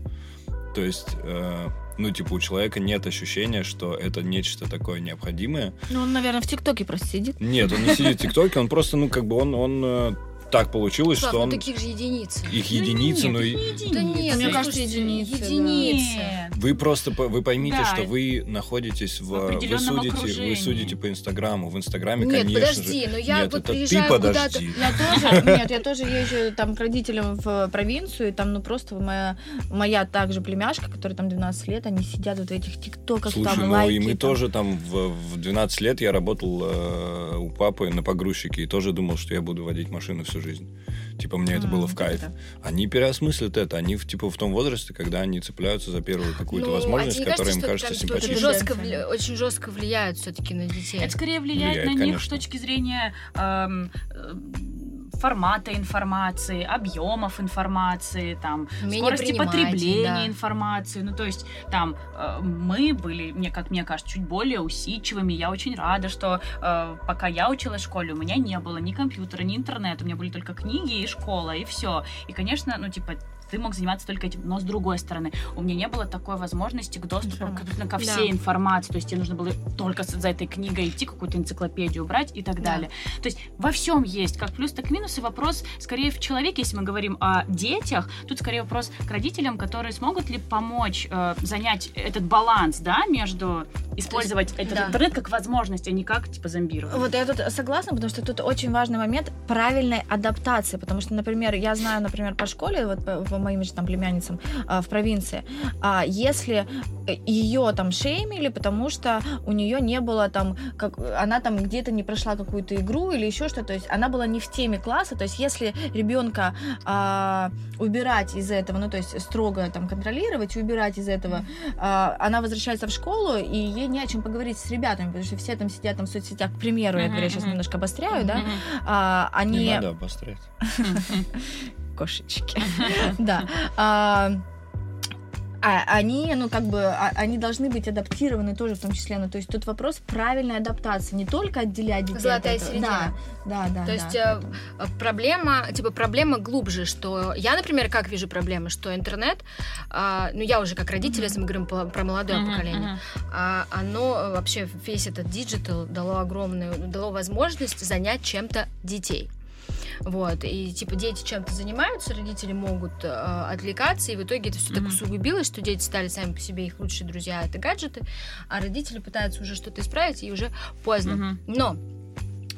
То есть, э, ну типа у человека нет ощущения, что это нечто такое необходимое. Ну, он, наверное, в ТикТоке просто сидит. Нет, он не сидит в ТикТоке, он просто, ну как бы он, он э, так получилось, Слав, что ну он таких же единицы. их единицы, но и- Да нет, Мне ну, кажется, слушайте, единицы, да. единицы. вы просто вы поймите, Да. что вы находитесь в, В вы судите, окружении. вы судите по Инстаграму, в Инстаграме, Нет, конечно подожди, же. но я Нет, вот это ты приезжаю подожди. Я тоже, нет, я тоже езжу там к родителям в провинцию, и там, ну, просто моя, моя также племяшка, которая там 12 лет, они сидят вот в этих тиктоках, Слушай, там, ну лайки. и мы там. тоже там в, в 12 лет я работал э, у папы на погрузчике и тоже думал, что я буду водить машину всю жизнь. типа, мне это М, было в кайф. круто. Они переосмыслят это. Они, в, типа, в том возрасте, когда они цепляются за первую какую-то Ну, а возможность, не которая им кажется, это симпатичной. жестко, вли- очень жестко влияют все-таки на детей. Это скорее влияет, Влияет, на них конечно. с точки зрения эм, формата информации, объемов информации, там, Умение скорости потребления да. информации. Ну, то есть, там, э, мы были, мне, как мне кажется, чуть более усидчивыми. Я очень рада, что э, пока я училась в школе, у меня не было ни компьютера, ни интернета. У меня были только книги и школа, и все. И, конечно, ну, типа, ты мог заниматься только этим. Но с другой стороны, у меня не было такой возможности к доступу к- ко Да. всей информации. То есть тебе нужно было только за этой книгой идти, какую-то энциклопедию брать и так Да. далее. То есть во всем есть как плюс, так и минус. И вопрос скорее в человеке, если мы говорим о детях, тут скорее вопрос к родителям, которые смогут ли помочь э, занять этот баланс, да, между использовать этот да. интернет как возможность, а не как типа зомбирование. Вот я тут согласна, потому что тут очень важный момент правильной адаптации, потому что, например, я знаю, например, по школе, вот по, по моим же там племянницам а, в провинции, а, если ее там шеймили, потому что у нее не было там, как, она там где-то не прошла какую-то игру или еще что-то, то есть она была не в теме класса, то есть если ребенка а, убирать из этого, ну то есть строго там контролировать и убирать из этого, а, она возвращается в школу, и ей не о чем поговорить с ребятами, потому что все там сидят там в соцсетях, к примеру, я говорю, я сейчас немножко обостряю, да, а, они... Не надо обострять. Кошечки. Да. А, а они, ну, как бы, а- они должны быть адаптированы тоже в том числе. Ну, то есть тут вопрос правильной адаптации, не только отделять детей Золотая от этого. середина. Да, да, да. То да, есть поэтому. э, проблема, типа проблема глубже, что я, например, как вижу проблемы, что интернет, а, ну я уже как родитель, если мы говорим по- про молодое Мгм, поколение, мгм. а, оно вообще весь этот digital дало огромную, дало возможность занять чем-то детей. Вот, и типа дети чем-то занимаются, родители могут э, отвлекаться, и в итоге это все так Мгм. усугубилось, что дети стали сами по себе их лучшие друзья, это гаджеты, а родители пытаются уже что-то исправить, и уже поздно. Мгм. Но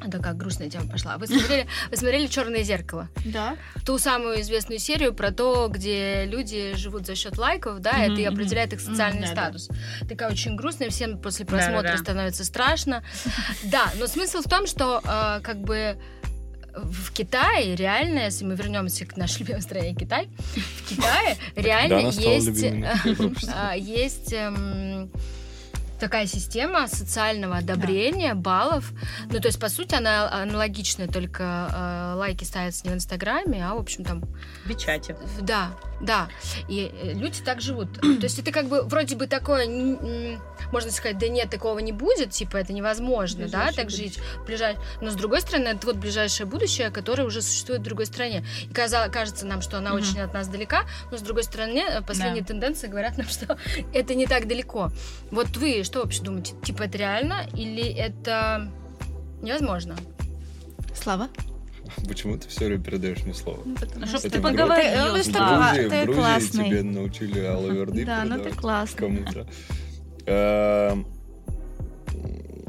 это как грустная тема пошла. Вы смотрели, вы смотрели Черное зеркало? Да. Ту самую известную серию про то, где люди живут за счет лайков, да, Мгм, это и определяет их социальный Мгм, да, да. статус. Такая очень грустная, всем после просмотра Да-да-да. становится страшно. Да, но смысл в том, что э, как бы в Китае реально, если мы вернемся к нашей любимой стране Китай, в Китае реально есть, а, есть эм, такая система социального одобрения, баллов. Ну, то есть, по сути, она аналогичная, только э, лайки ставятся не в Инстаграме, а, в общем, там... В печати. в- Да, да. И э, люди так живут. То есть, это как бы вроде бы такое... Можно сказать, да нет, такого не будет, типа, это невозможно, да, Ближайшее так жить. Ближай... Но, с другой стороны, это вот ближайшее будущее, которое уже существует в другой стране. И каза- кажется нам, что она Мгм. очень от нас далека, но, с другой стороны, э, последние тенденции говорят нам, что это не так далеко. Вот вы что вообще думаете? Типа, это реально или это невозможно? Слава? Почему ты все время передаешь мне слово? Ну, потому чтоб что ты поговорил. Ты- ну, В что да. кла- Грузии, ты в Грузии классный. тебе научили алые верды Да, ну ты классный. кому-то. Эм,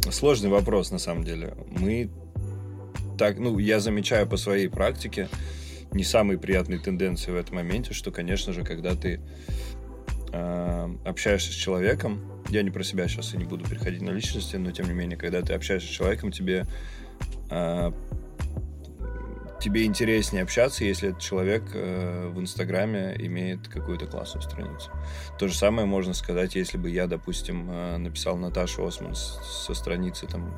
Сложный вопрос, на самом деле. Мы так, ну, я замечаю по своей практике не самые приятные тенденции в этом моменте, что, конечно же, когда ты э, общаешься с человеком, я не про себя сейчас и не буду переходить на личности, но тем не менее, когда ты общаешься с человеком, тебе э, тебе интереснее общаться, если этот человек э, в Инстаграме имеет какую-то классную страницу. То же самое можно сказать, если бы я, допустим, э, написал Наташу Осман с- со страницы там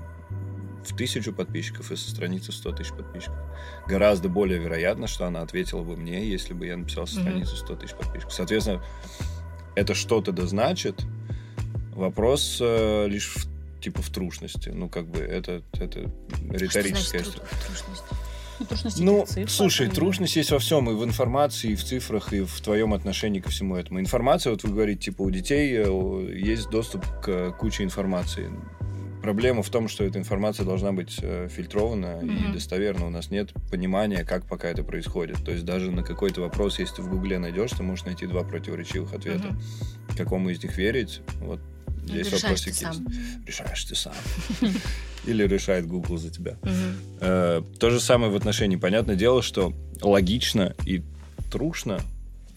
в тысячу подписчиков и со страницы в 100 тысяч подписчиков. Гораздо более вероятно, что она ответила бы мне, если бы я написал со страницы 100 тысяч подписчиков. Соответственно, это что-то да значит. Вопрос э, лишь в, типа в трушности. Ну, как бы это, это риторическая Что значит тру- трушность? Ну, трушность Ну, это цифра, слушай, там, трушность есть во всем, и в информации, и в цифрах, и в твоем отношении ко всему этому. Информация, вот вы говорите, типа, у детей э, есть доступ к куче информации. Проблема в том, что эта информация должна быть э, фильтрована и Мгм. достоверна. У нас нет понимания, как пока это происходит. То есть даже на какой-то вопрос, если ты в Гугле найдешь, ты можешь найти два противоречивых ответа. Мгм. Какому из них верить? Вот здесь Решаешь вопросик ты есть. сам. Решаешь ты сам. Или решает Google за тебя. Э, То же самое в отношении. Понятное дело, что логично и трушно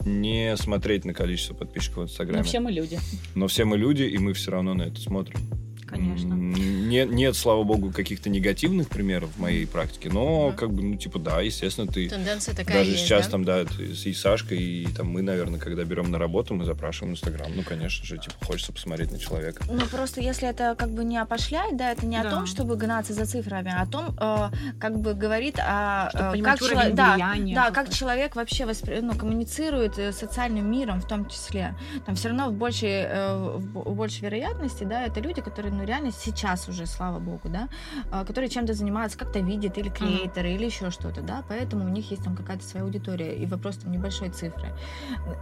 не смотреть на количество подписчиков в Инстаграме. Ну, все мы люди. Но все мы люди, и мы все равно на это смотрим. Конечно. Нет, нет, слава богу, каких-то негативных примеров в моей практике, но Мгм. как бы, ну, типа, да, естественно, ты Тенденция такая даже есть, сейчас да? там, да, ты с- и Сашкой, и там мы, наверное, когда берем на работу, мы запрашиваем Инстаграм. Ну, конечно же, типа, хочется посмотреть на человека. Ну, просто если это как бы не опошлять, да, это не Да. о том, чтобы гнаться за цифрами, а о том, э, как бы говорит о... Чтобы э, понимать как уровень чело- да, влияния Да, как человек вообще воспри- ну, коммуницирует э, с социальным миром в том числе. Там все равно в большей, э, в большей вероятности, да, это люди, которые, ну, реально сейчас уже, слава богу, да, э, которые чем-то занимаются, как-то видят, или креаторы, или еще что-то, да, поэтому у них есть там какая-то своя аудитория, и вопрос там небольшой цифры.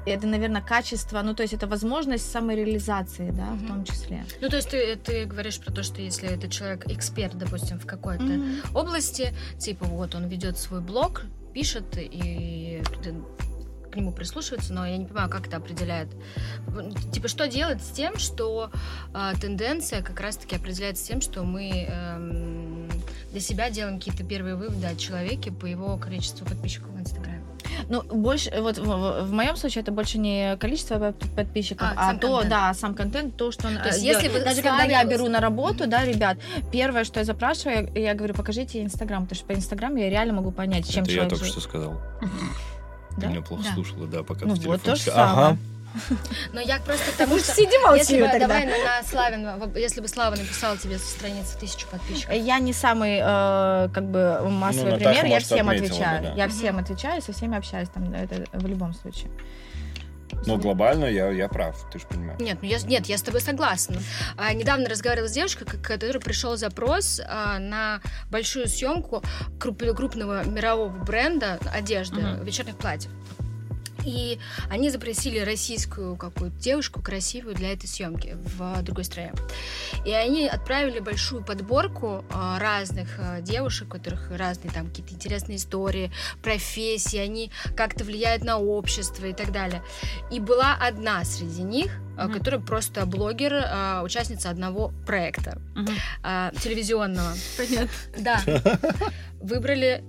Это, наверное, качество, ну, то есть это возможность самореализации, да, в Мгм. том числе. Ну, то есть ты, ты говоришь про то, что если этот человек эксперт, допустим, в какой-то Мгм. области, типа вот он ведет свой блог, пишет и к нему прислушивается, но я не понимаю, как это определяет. В- Типа, что делать с тем, что э, тенденция как раз-таки определяется тем, что мы эм, для себя делаем какие-то первые выводы о человеке по его количеству подписчиков в Инстаграме. Ну, больше, вот в, моем случае это больше не количество под- подписчиков, А, а, то, контент. да, сам контент, то, что он То есть э, если бы Даже когда я беру на работу, да, ребят, первое, что я запрашиваю, я, я говорю, покажите Инстаграм, потому что по Инстаграму я реально могу понять, чем Это я человек только живет. что сказал. Ты Да? меня плохо Да. слушала, да, пока Ну в вот телефон то же всё- самое. Ага. Но я просто к тому, что... Сиди Если бы, тогда. давай на, на Славин, если бы Слава написал тебе со страницы тысячу подписчиков, Я не самый, э, как бы, массовый Ну, Наташа, пример, я всем отметила бы, отвечаю. да. Я всем отвечаю, со всеми общаюсь, там, это в любом случае. Но глобально я, я прав, ты же понимаешь. Нет, ну я, нет, я с тобой согласна. А, недавно разговаривала с девушкой, к которой пришел запрос а, на большую съемку круп- крупного мирового бренда одежды, Мгм. вечерних платьев. И они запросили российскую какую-то девушку красивую для этой съемки в другой стране. И они отправили большую подборку а, разных а, девушек, у которых разные там какие-то интересные истории, профессии, они как-то влияют на общество и так далее. И была одна среди них, а, Мгм. которая просто блогер, а, участница одного проекта а, телевизионного. Понятно. Да. Выбрали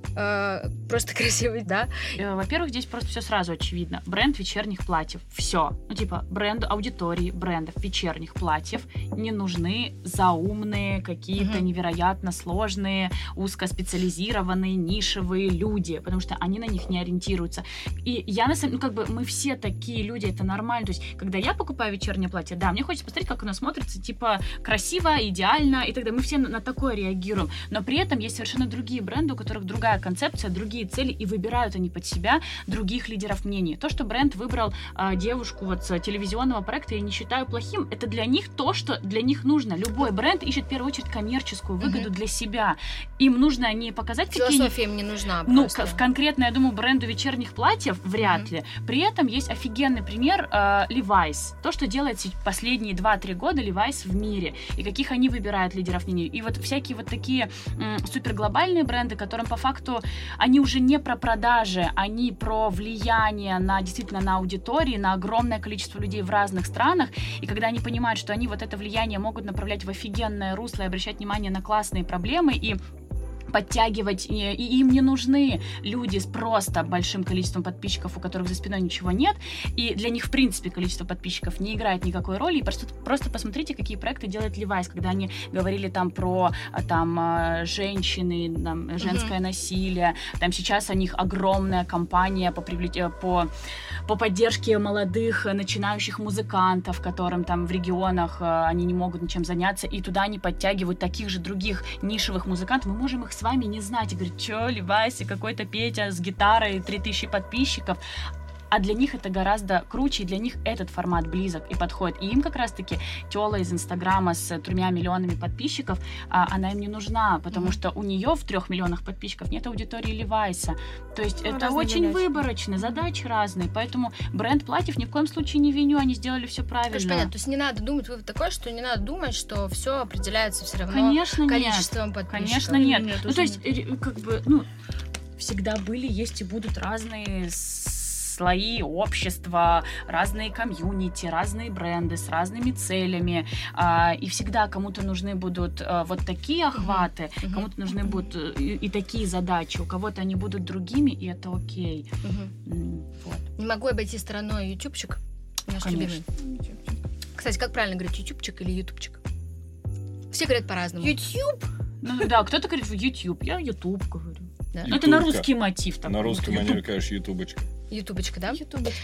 просто красивый, да? Э, Во-первых, здесь просто все сразу очевидно. Бренд вечерних платьев. Все. Ну, типа, бренд аудитории брендов вечерних платьев не нужны заумные, какие-то Мгм. невероятно сложные, узкоспециализированные, нишевые люди, потому что они на них не ориентируются. И я на самом ну, как бы, мы все такие люди, это нормально. То есть, когда я покупаю вечернее платье, да, мне хочется посмотреть, как оно смотрится, типа, красиво, идеально, и тогда мы все на, такое реагируем. Но при этом есть совершенно другие бренды, у которых другая концепция, другие цели, и выбирают они под себя других лидеров мнений. То, что бренд выбрал а, девушку вот с телевизионного проекта, я не считаю плохим. Это для них то, что для них нужно. Любой бренд ищет в первую очередь коммерческую выгоду для себя. Им нужно не показать какие Философия им не нужна ну, в конкретно, я думаю, бренду вечерних платьев вряд Мгм. ли. При этом есть офигенный пример э, Levi's. То, что делает се- последние 2-3 года Levi's в мире. И каких они выбирают лидеров мнений. И вот всякие вот такие суперглобальные бренды, которым по факту они уже не про продажи, они про влияние на действительно на аудитории, на огромное количество людей в разных странах. И когда они понимают, что они вот это влияние могут направлять в офигенное русло и обращать внимание на классные проблемы и подтягивать, и, и им не нужны люди с просто большим количеством подписчиков, у которых за спиной ничего нет, и для них, в принципе, количество подписчиков не играет никакой роли, и просто, просто посмотрите, какие проекты делает Levi's, когда они говорили там про а, там а, женщины, там, женское насилие, там сейчас у них огромная кампания по, привлеч- э, по, по поддержке молодых э, начинающих музыкантов, которым там в регионах э, они не могут ничем заняться, и туда они подтягивают таких же других нишевых музыкантов. Мы можем их с вами не знать и говорить, что, Левайси, какой-то Петя с гитарой, 3000 подписчиков. А для них это гораздо круче, и для них этот формат близок и подходит. И им как раз-таки Тёла из Инстаграма с тремя миллионами подписчиков, а, она им не нужна, потому Мгм. что у нее в трех миллионах подписчиков нет аудитории Левайса. То есть Ну, это очень задачи. выборочно, задачи разные. Поэтому бренд платьев ни в коем случае не виню, они сделали все правильно. Конечно, понятно. То есть не надо думать, вывод такой, что не надо думать, что все определяется все равно Конечно, нет. количеством подписчиков. Конечно, нет. Нет, ну, то есть, как бы, ну, всегда были, есть и будут разные слои общества, разные комьюнити, разные бренды с разными целями. а, и всегда кому-то нужны будут а, вот такие охваты, Мгм. кому-то нужны будут э, и, и такие задачи, у кого-то они будут другими, и это окей. М, Вот. Не могу обойти стороной ютубчик. Наш Конечно. любимый. Кстати, как правильно говорить, ютубчик или ютубчик? Все говорят по-разному. YouTube? Ну да, кто-то говорит в YouTube, я YouTube говорю. Да. Ну, это на русский мотив. такой. На русском манере, конечно, ютубочка. Ютубочка, да? Ютубочка.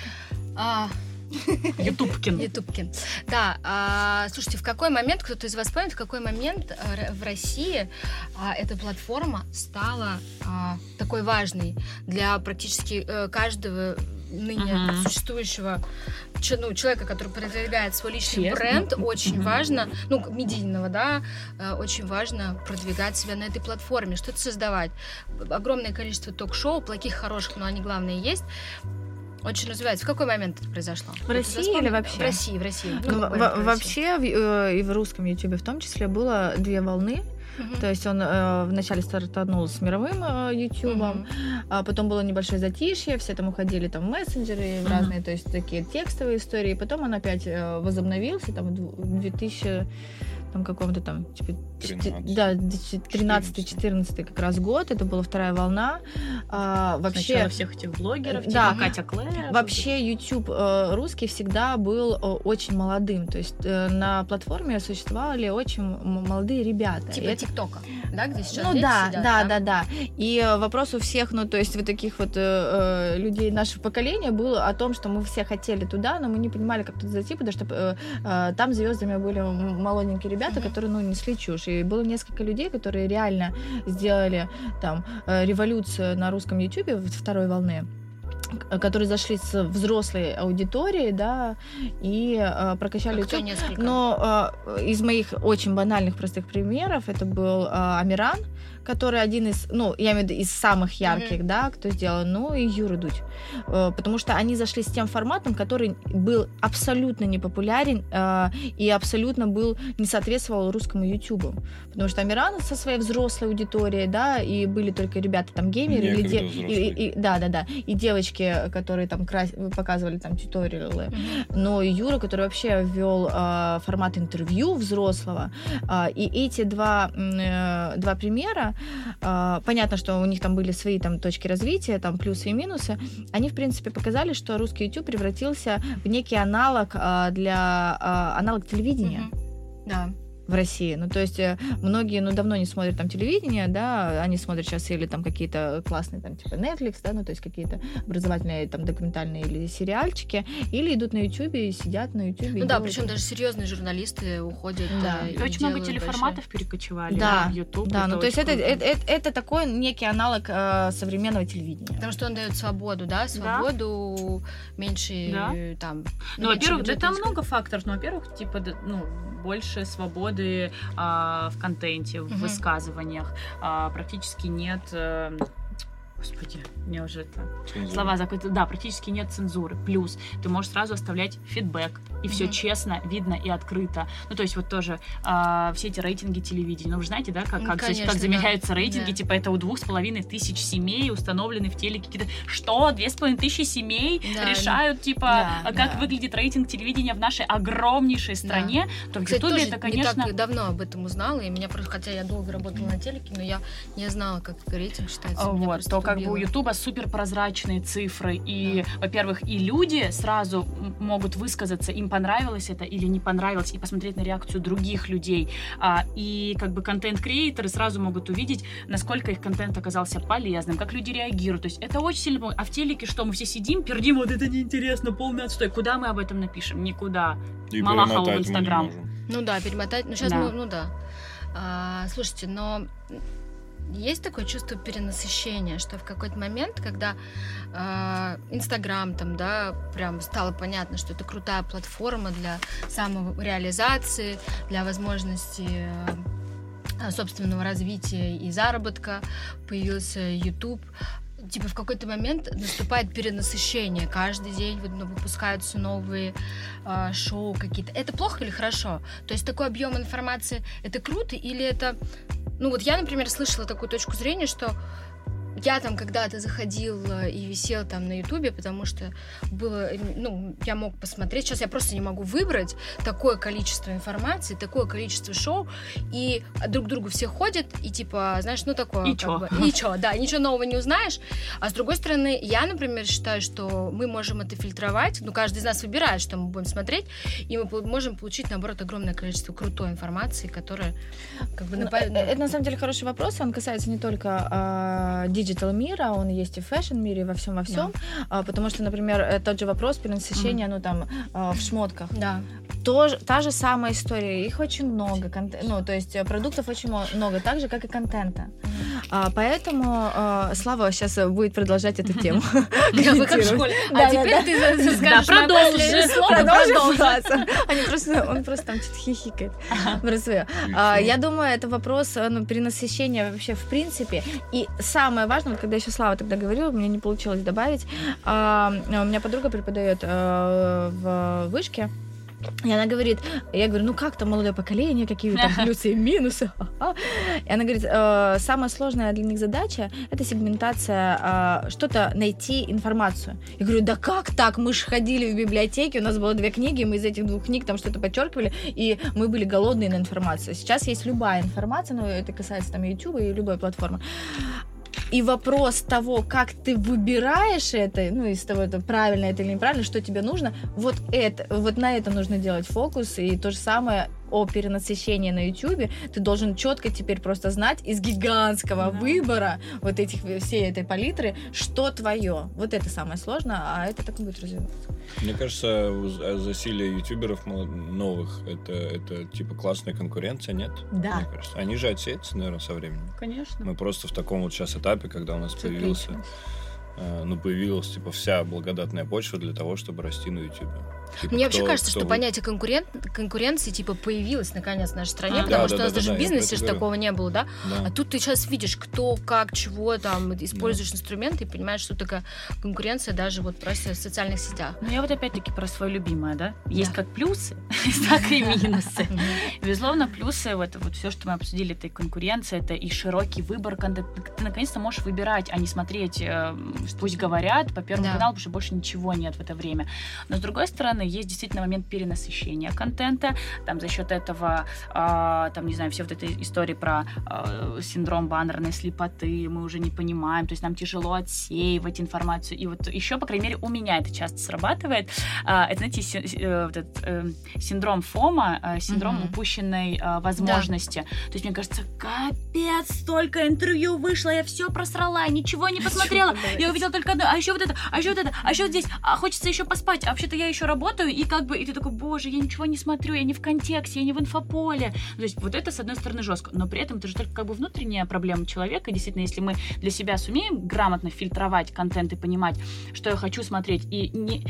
А, Ютубкин. Ютубкин. Да, а, слушайте, в какой момент, кто-то из вас помнит, в какой момент р- в России а, эта платформа стала а, такой важной для практически э, каждого ныне Мгм. существующего ну, человека, который продвигает свой личный Честно? бренд, очень Мгм. важно, ну, медийного, да, э, очень важно продвигать себя на этой платформе, что-то создавать. Огромное количество ток-шоу, плохих, хороших, но они главные есть. Очень развивается. В какой момент это произошло? В России или вообще? В России, в России. Ну, Ну, в России. вообще в- э, и в русском Ютубе в том числе было две волны. То есть он э, вначале стартанул с мировым э, Мгм. а потом было небольшое затишье, все там уходили там в мессенджеры, в Мгм. разные, то есть такие текстовые истории. Потом он опять э, возобновился там в 2000 там каком-то там типа, чти- 13. да 13-14 как раз год это была вторая волна А, вообще Сначала всех этих блогеров, типа Да. Катя Клэр. Вообще YouTube э, русский всегда был э, очень молодым, то есть э, на платформе существовали очень молодые ребята. И Типа это- ТикТока, да, где сейчас ну да, сидят, да, да, да. И э, вопрос у всех, ну то есть вот таких вот э, людей нашего поколения был о том, что мы все хотели туда, но мы не понимали, как туда зайти, потому что э, э, там звездами были молоденькие ребята, Мгм. которые ну несли чушь. И было несколько людей, которые реально сделали там э, революцию на русском вот второй волны которые зашли с взрослой аудиторией, да, и э, прокачали YouTube. несколько? Но э, из моих очень банальных простых примеров это был э, Амиран, который один из, ну, я имею в виду из самых ярких, Мгм. да, кто сделал, ну и Юра Дудь. Э, потому что они зашли с тем форматом, который был абсолютно непопулярен э, и абсолютно был, не соответствовал русскому Ютубу. Потому что Амиран со своей взрослой аудиторией, да, и были только ребята там геймеры или де- и- и- и- да, да, да, и девочки, которые там крас- показывали там туториалы, Мгм. но и Юра, который вообще ввел э, формат интервью взрослого. А, и эти два, э, два примера, понятно, что у них там были свои там точки развития, там плюсы и минусы, они, в принципе, показали, что русский YouTube превратился в некий аналог а, для а, аналог телевидения Мгм. Да. В России. Ну, то есть э, многие, ну, давно не смотрят там телевидение, да, они смотрят сейчас или там какие-то классные там типа Netflix, да, ну, то есть какие-то образовательные там документальные или сериальчики, или идут на YouTube и сидят на YouTube. Ну да, причем даже серьезные журналисты уходят. Да. э, И очень много делают телеформатов перекочевали Да, в YouTube. Да, ну то есть это, это, круто. это, это такой некий аналог э, современного телевидения. Потому что он дает свободу, да, свободу, меньше Да. э, там. Ну, во-первых, да там много факторов. Ну, во-первых, типа, да, ну, больше свободы а, в контенте, в высказываниях. А, практически нет... э, Господи, мне уже это... Цензура. Слова закрыты. Да, практически нет цензуры. Плюс ты можешь сразу оставлять фидбэк. И все Мгм. честно, видно и открыто. Ну, то есть вот тоже а, все эти рейтинги телевидения. Ну, вы же знаете, да, как, Ну, как, здесь- конечно, как да. замеряются рейтинги? Да. Типа это у двух с половиной тысяч семей установлены в телеке какие-то... Что? Две с половиной тысячи семей Да, решают, типа, Да, а как да. выглядит рейтинг телевидения в нашей огромнейшей стране? То в Кстати, Ютубе тоже это, не конечно... так давно об этом узнала, и меня просто, хотя я долго работала на телеке, но я не знала, как рейтинг считается. Вот, то как бы у. Ютуба супер прозрачные цифры, и, во-первых, и люди сразу могут высказаться, им понравилось это или не понравилось, и посмотреть на реакцию других людей. А, и как бы контент-креаторы сразу могут увидеть, насколько их контент оказался полезным, как люди реагируют. То есть это очень сильно. А в телеке что, мы все сидим, пердим, вот это неинтересно, полный отстой. Куда мы об этом напишем? Никуда. И Малахову в мы Инстаграм. Ну да, перемотать. Ну сейчас, Да. ну, ну да. А, слушайте, но есть такое чувство перенасыщения, что в какой-то момент, когда а, Инстаграм там, да, прям стало понятно, что это крутая платформа для самореализации, для возможности э, собственного развития и заработка, появился YouTube. Типа в какой-то момент наступает перенасыщение. Каждый день ну, выпускаются новые а, шоу какие-то. Это плохо или хорошо? То есть такой объем информации это круто или это... Ну вот я, например, слышала такую точку зрения, что я там когда-то заходил э, и висел там на Ютубе, потому что было, э, ну, я мог посмотреть. Сейчас я просто не могу выбрать такое количество информации, такое количество шоу, и друг к другу все ходят, и типа, знаешь, ну такое. И чё? бы, и чё, да, ничего нового не узнаешь. А с другой стороны, я, например, считаю, что мы можем это фильтровать, ну, каждый из нас выбирает, что мы будем смотреть, и мы можем получить, наоборот, огромное количество крутой информации, которая как бы Ну, напа- э, Это на самом деле хороший вопрос. Он касается не только а, digital мира, он есть и в fashion мире, и во всем во всем. А, потому что, например, э, тот же вопрос перенасыщения, ну там а, в шмотках. Да. Тоже, та же самая история. Их очень много. конте- Ну, то есть э, продуктов очень много, так же, как и контента. А, поэтому а, Слава сейчас будет продолжать эту тему. Да, вы как в школе. А Да, да, теперь да. ты Да, скажешь продолжи. Они просто, он просто там что-то хихикает. А, Я думаю, это вопрос э, ну, перенасыщения вообще в принципе. И самое важное, вот когда еще Слава тогда говорила, мне не получилось добавить, а, у меня подруга преподает э, в вышке, и она говорит, я говорю, ну как там молодое поколение, какие там плюсы и минусы. ха-ха». И она говорит, «Э, самая сложная для них задача это сегментация, а, что-то найти информацию. Я говорю, да как так? Мы же ходили в библиотеке, у нас было две книги, мы из этих двух книг там что-то подчеркивали, и мы были голодные на информацию. Сейчас есть любая информация, но это касается там YouTube и любой платформы. И вопрос того, как ты выбираешь это, ну, из того, это правильно это или неправильно, что тебе нужно, вот это, вот на это нужно делать фокус. И то же самое о перенасыщении на YouTube. Ты должен четко теперь просто знать из гигантского Да. выбора вот этих всей этой палитры, что твое. Вот это самое сложное, а это так и будет развиваться. Мне кажется, за- засилие ютуберов новых это, это типа классная конкуренция, нет? Да. Мне кажется. Они же отсеются, наверное, со временем. Конечно. Мы просто в таком вот сейчас этапе, когда у нас появился, э, ну, появилась типа вся благодатная почва для того, чтобы расти на ютубе. Типа, Мне вообще кажется, кто что вы- понятие конкурент, конкуренции типа появилось наконец в нашей стране, А. потому Да, что да, у нас да, даже да, в бизнесе же такого не было, да? Да. А тут ты сейчас видишь, кто, как, чего там, используешь инструменты и понимаешь, что такая конкуренция даже вот просто в социальных сетях. Ну, я вот опять-таки про свое любимое, да? Есть Да. как плюсы, так и минусы. Безусловно, плюсы, вот, вот все, что мы обсудили, это и конкуренция, это и широкий выбор контента. Ты наконец-то можешь выбирать, а не смотреть, э, пусть говорят, по Первому Да. каналу, потому что больше ничего нет в это время. Но, с другой стороны, есть действительно момент перенасыщения контента. Там за счет этого, а, там, не знаю, все вот эти истории про а, синдром баннерной слепоты, мы уже не понимаем, то есть нам тяжело отсеивать информацию. И вот еще, по крайней мере, у меня это часто срабатывает. А, это, знаете, си- э, вот этот, э, синдром ФОМа, э, синдром Мгм. упущенной а, возможности. То есть, мне кажется, капец, столько интервью вышло, я все просрала, ничего не посмотрела. Я увидела только одно, а еще вот это, а еще вот это, а еще вот здесь, а хочется еще поспать, а вообще-то я еще работаю, и как бы, и ты такой, боже, я ничего не смотрю, я не в контексте, я не в инфополе. То есть вот это, с одной стороны, жестко, но при этом это же только как бы внутренняя проблема человека. Действительно, если мы для себя сумеем грамотно фильтровать контент и понимать, что я хочу смотреть, и не,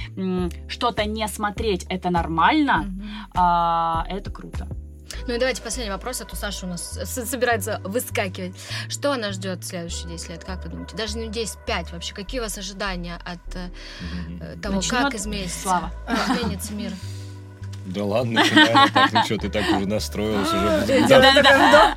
что-то не смотреть, это нормально, а, это круто. Ну и давайте последний вопрос, а то Саша у нас собирается выскакивать. Что нас ждет в следующие 10 лет, как вы думаете? Даже не 10-5 вообще. Какие у вас ожидания от э, э, того, Начнёт как изменится, Слава. изменится мир? Да ладно, так, ну что, ты так уже настроилась, уже набрала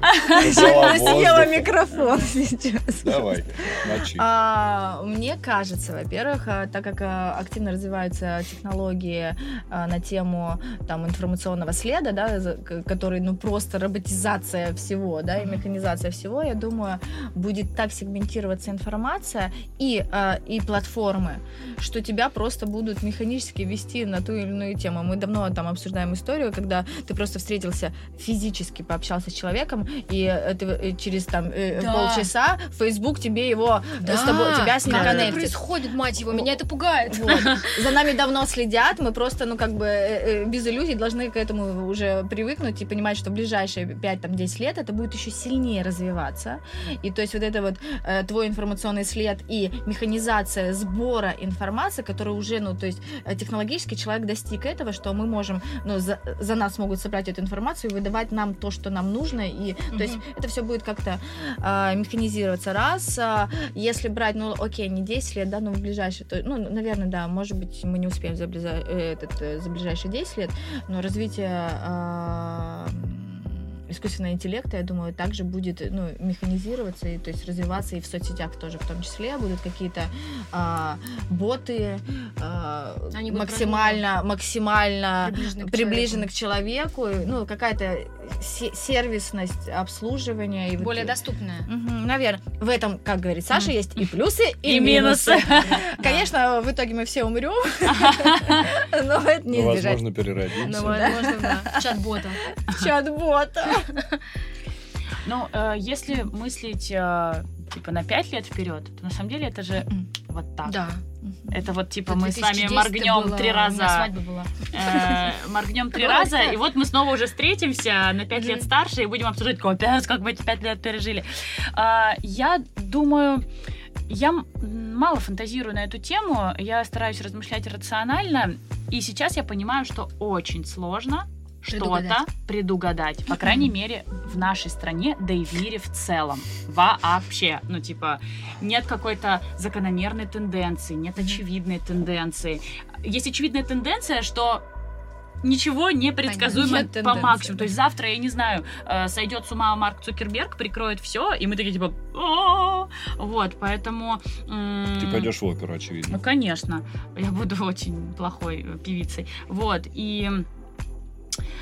съела воздуха. микрофон сейчас. Давай, мочи. А, мне кажется, во-первых, а, так как а, активно развиваются технологии а, на тему там информационного следа, да, который, ну, просто роботизация всего, да, и механизация всего, я думаю, будет так сегментироваться информация и, и платформы, что тебя просто будут механически вести на ту или иную тему. Мы давно там обсуждаем историю, когда ты просто встретился физически, пообщался с человеком, и э, ты э, через там э, Да. полчаса Facebook тебе его э, с тобой, тебя с ним как это коннектит. происходит, мать его, меня это пугает. Вот. За нами давно следят, мы просто, ну, как бы, без иллюзий должны к этому уже привыкнуть и понимать, что в ближайшие 5-10 лет это будет еще сильнее развиваться. И то есть вот это вот э, твой информационный след и механизация сбора информации, которая уже, ну, то есть технологически человек достиг этого, что мы можем, ну, за, за нас могут собрать эту информацию и выдавать нам то, что нам нужно, и, то есть это все будет как-то а, механизироваться. Раз, а, если брать, ну, окей, не 10 лет, да, но в ближайшие, то, ну, наверное, да, может быть, мы не успеем за, близа- э, этот, э, за ближайшие 10 лет, но развитие м, искусственного интеллекта, я думаю, также будет ну, механизироваться, и, то есть развиваться и в соцсетях тоже в том числе. Будут какие-то а, боты а, Они максимально, максимально Приближены к приближены к человеку, ну, какая-то сервисность обслуживания. И вот- Более доступная. наверное. В этом, как говорит Саша, Мгм. есть и плюсы, и, И минусы. Конечно, в итоге мы все умрем, но это не Ну, избежать. возможно, переродиться. Ну, возможно, да. Чат-бота. Чат-бота. Ну, э, если мыслить э, типа на 5 лет вперед, то на самом деле это же вот так. Да. Это вот типа мы с вами 2010 моргнем три раза. э, моргнем три раза, и вот мы снова уже встретимся на пять лет старше и будем обсуждать, капец, как мы эти пять лет пережили. А, Я думаю, я мало фантазирую на эту тему, я стараюсь размышлять рационально, и сейчас я понимаю, что очень сложно что-то Предугадать. предугадать. По крайней мере, в нашей стране, да и в мире в целом. Вообще. Ну, типа, нет какой-то закономерной тенденции, нет очевидной тенденции. Есть очевидная тенденция, что ничего не предсказуемо Нет по максимуму. То есть завтра, я не знаю, э, сойдет с ума Марк Цукерберг, прикроет все, и мы такие типа «О-о-о». Вот, поэтому... м, Ты пойдешь в оперу, ну, очевидно. конечно, я буду очень плохой э, певицей. Вот, и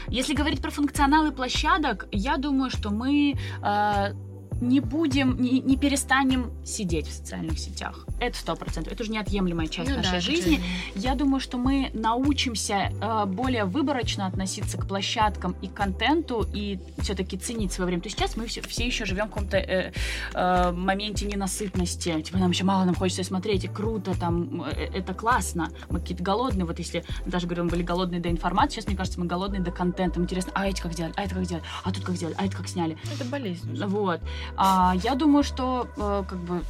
если говорить про функционалы площадок, я думаю, что мы э, не будем, не, не перестанем сидеть в социальных сетях. Это сто процентов. Это уже неотъемлемая часть Ну да, нашей это жизни. же- Я думаю, что мы научимся э, более выборочно относиться к площадкам и контенту и все-таки ценить свое время. То есть сейчас мы все, все еще живем в каком-то э, э, моменте ненасытности. Типа нам еще мало, нам хочется смотреть, и круто, там, э, это классно. Мы какие-то голодные. Вот если даже говорим, мы были голодные до информации, сейчас, мне кажется, мы голодные до контента. Интересно, а эти как сделали, а это как сделали, а тут как сделали, а это как сняли. Это болезнь. Вот. А, я думаю, что э, как бы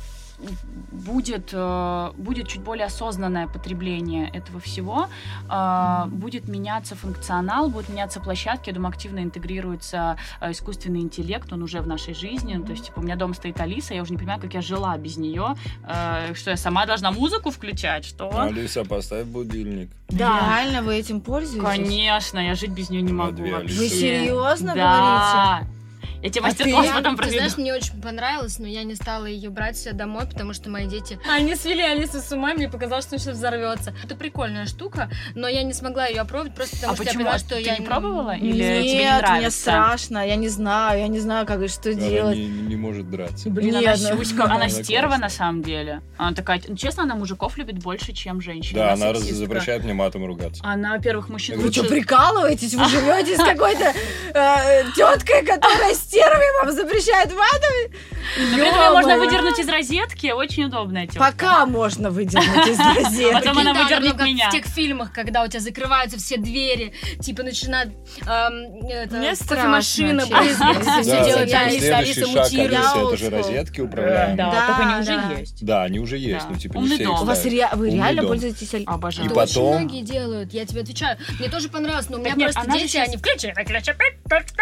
будет, э, будет чуть более осознанное потребление этого всего, А, будет меняться функционал, будут меняться площадки, я думаю, активно интегрируется э, искусственный интеллект, он уже в нашей жизни, ну, то есть, типа, у меня дома стоит Алиса, я уже не понимаю, как я жила без нее, э, что я сама должна музыку включать, что? Алиса, поставь будильник. Да. Реально вы этим пользуетесь? Конечно, я жить без нее не могу две вообще. Алисы. Вы серьезно да. Я тебе А мастер-класс ты? потом Ты проведу. знаешь, мне очень понравилось, но я не стала ее брать себе домой, потому что мои дети... Они свели Алису с ума, мне показалось, что сейчас взорвется. Это прикольная штука, но я не смогла ее опробовать, просто потому а что почему? я поняла, что ты я не пробовала? Или Нет, тебе не мне нравится? страшно, я не знаю, я не знаю, как и что Она делать. не, не может драться. Блин, Нет, она сюська, она Она стерва классная. на самом деле. Она такая, ну, честно, она мужиков любит больше, чем женщин. Да, она раз- сексистка. запрещает мне матом ругаться. Она, во-первых, мужчин Вы говорю, что, лучше... прикалываетесь? Вы живете с какой-то э, теткой, которая стервой вам при этом её можно выдернуть из розетки, очень удобная тетка. Пока можно выдернуть из розетки. Потом она выдернет ну, меня. в тех фильмах, когда у тебя закрываются все двери, типа начинает кофемашина брызгать, Да, все делает. Алиса, Следующий Алиса мутирует. Это же розетки Да, управляемые. да, Да, только они уже есть. Да, они уже есть, но типа Умный не все У вас вы реально пользуетесь аль- Обожаю. И Это потом- очень многие делают, я тебе отвечаю. Мне тоже понравилось, но у меня просто же дети, они включи, выключи.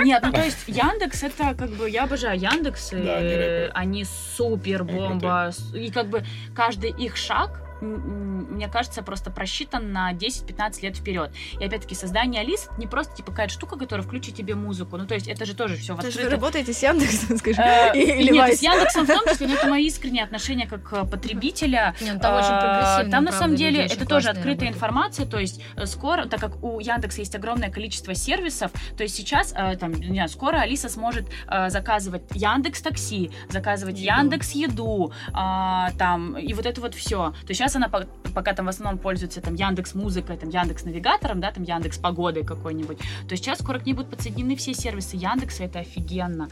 Нет, ну то есть Яндекс это как бы я обожаю Яндекс, и Да, они рэперы. они супер бомба, и как бы каждый их шаг мне кажется, просто просчитан на 10-15 лет вперед. И опять-таки создание Алис не просто типа какая-то штука, которая включит тебе музыку. Ну, то есть это же тоже все в То есть вы работаете с Яндексом, скажи? Э, Или Нет, с Яндексом в том числе, но это мои искренние отношения как э, потребителя. Не, ну там очень прогрессивно, Там на самом деле это тоже открытая информация, то есть э, скоро, так как у Яндекса есть огромное количество сервисов, то есть сейчас э, там, не знаю, скоро Алиса сможет э, заказывать Яндекс Такси, заказывать. Яндекс Еду, а, там и вот это вот все. То есть сейчас она по- пока там в основном пользуется там Яндекс Музыкой, там Яндекс Навигатором, да, там Яндекс Погодой какой-нибудь. То есть сейчас скоро к ней будут подсоединены все сервисы Яндекса, это офигенно.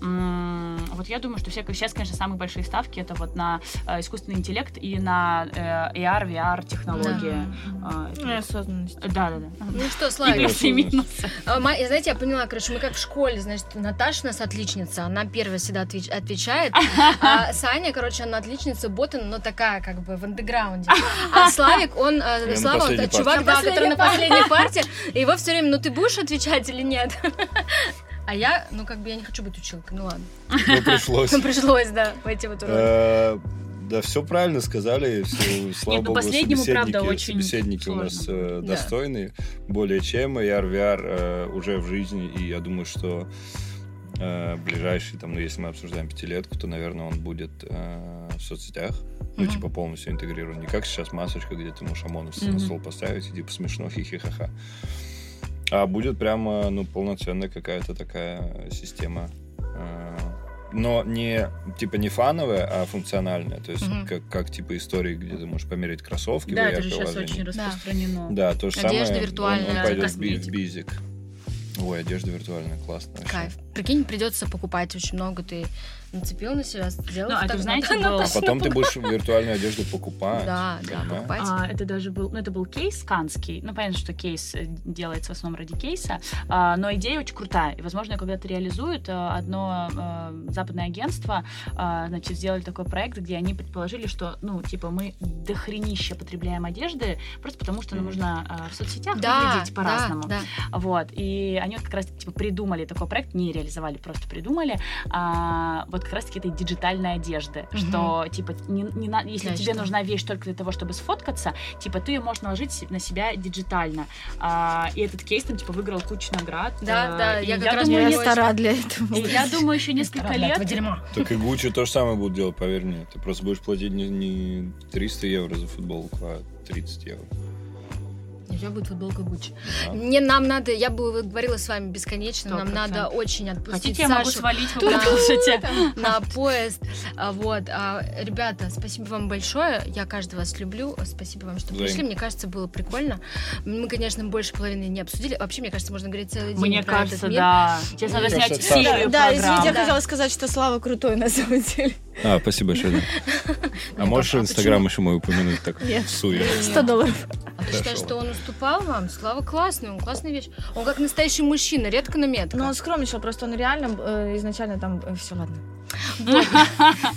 Вот я думаю, что все, сейчас, конечно, самые большие ставки это вот на э, искусственный интеллект и на э, AR, VR технологии. А, Ну, вот. осознанность. Да, да, да. Ну что, И и. А, я, Знаете, я поняла, короче, мы как в школе, значит, Наташа у нас отличница, она первая всегда отвеч- отвечает, а Саня, короче, она отличница Ботан, но такая, как бы, в андеграунде. А Славик, он, э, Слава, он чувак, да, который на последней и его все время, ну ты будешь отвечать или нет? А я, ну как бы, я не хочу быть училкой, ну ладно. Ну, пришлось. Пришлось, да, войти в эту роль. Э, Да, все правильно сказали. Все, слава Нет, ну, богу, последнему, правда, собеседники, очень собеседники у нас сложно. э, Да. достойные. Более чем. AR, VR э, уже в жизни. И я думаю, что э, ближайший, там, ну, если мы обсуждаем пятилетку, то, наверное, он будет э, в соцсетях. Ну, Мгм. типа, полностью интегрирован. Не как сейчас масочка, где ты можешь ОМОНовца на Мгм. стол поставить, и типа смешно, хихи-ха-ха. А будет прямо, ну, полноценная какая-то такая система. э, Но не, типа, не фановая, а функциональная. То есть, Мгм. как, как, типа, истории, где ты можешь померить кроссовки. Да, это же сейчас очень Да. распространено. Да, то же Одежда самое. виртуальная, Он, он пойдет в, би- в косметика. бизик. Ой, одежда виртуальная, классно. вообще. Кайф. Прикинь, придется покупать очень много. Ты нацепил на себя, сделал. Ну, а ты знаете, на- был- А потом ты будешь виртуальную одежду покупать. Да, да, понимаешь? покупать. А, это даже был, ну, это был кейс канский. Ну, понятно, что кейс э, делается в основном ради кейса, а, но идея очень крутая. И, возможно, когда-то реализуют. А, Одно а, западное агентство, а, значит, сделали такой проект, где они предположили, что, ну, типа, мы дохренища потребляем одежды, просто потому что нам нужно а, в соцсетях Да, выглядеть по-разному. Да, да. Вот, и они вот как раз типа придумали такой проект, не реализовали, просто придумали, а, вот как раз-таки этой диджитальной одежды, Мгм. что, типа, не, не на- если Да, тебе нужна вещь только для того, чтобы сфоткаться, типа, ты ее можешь наложить на себя диджитально. А, и этот кейс там, типа, выиграл кучу наград. Да, а, да, я как раз думаю, Я не стара для этого. я думаю, еще несколько лет... Так и Гуччи то же самое будут делать, поверь мне. Ты просто будешь платить не, не 300 евро за футболку, а 30 евро. У тебя будет футболка Гуччи. Да. Не, нам надо, я бы говорила с вами бесконечно, нам 100%. надо очень отпустить Хотите, я могу Сашу свалить, вы продолжите. на поезд. А, Вот, А, ребята, спасибо вам большое. Я каждого вас люблю. Спасибо вам, что пришли. Мне кажется, было прикольно. Мы, конечно, больше половины не обсудили. Вообще, мне кажется, можно говорить целый день Мне про кажется, этот мир. да. Сейчас надо Мне снять серию Да, извините, я хотела сказать, что Слава крутой на самом деле. А, спасибо большое. да. А можешь Инстаграм еще мой упомянуть так Нет. в суе? Нет. 100 долларов. А ты считаешь, что он уступал вам? Слава классный, он классная вещь. Он как настоящий мужчина, редко, но метко. Но он скромничал, просто он реально э, изначально там... все, ладно.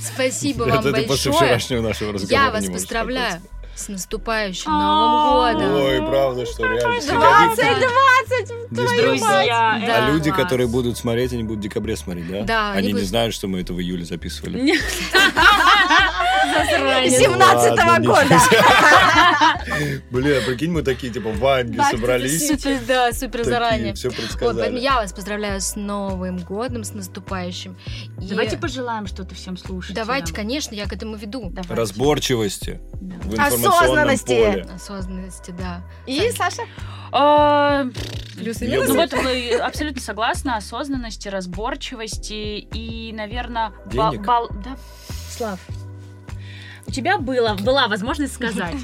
Спасибо вам Это ты после большое. вчерашнего нашего разговора Я вас поздравляю с наступающим А, Новым годом. Ой, правда, что реально. все 20, годится. 20! Действительно. Друзья, Да. А люди, которые будут смотреть, они будут в декабре смотреть, да? Да, они не знают, что мы это в июле записывали. 17 Ладно, года. Бля, прикинь, мы такие, типа, в собрались. Супер, да, супер заранее. Все предсказали. я вас поздравляю с Новым годом, с наступающим. Давайте пожелаем что-то всем слушателям. Давайте, конечно, я к этому веду. Разборчивости Осознанности. Осознанности, да. И, Саша? А, Плюсы и Ну вот вы абсолютно согласна, осознанности, разборчивости и, наверное, Денег. да, Слав. У тебя было, была возможность сказать.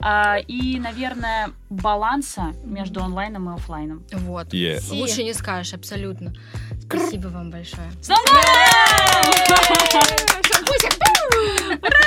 А, и, наверное, баланса между онлайном и оффлайном. Вот. Yeah. Си. Лучше не скажешь, абсолютно. Спасибо вам большое. С Новым годом!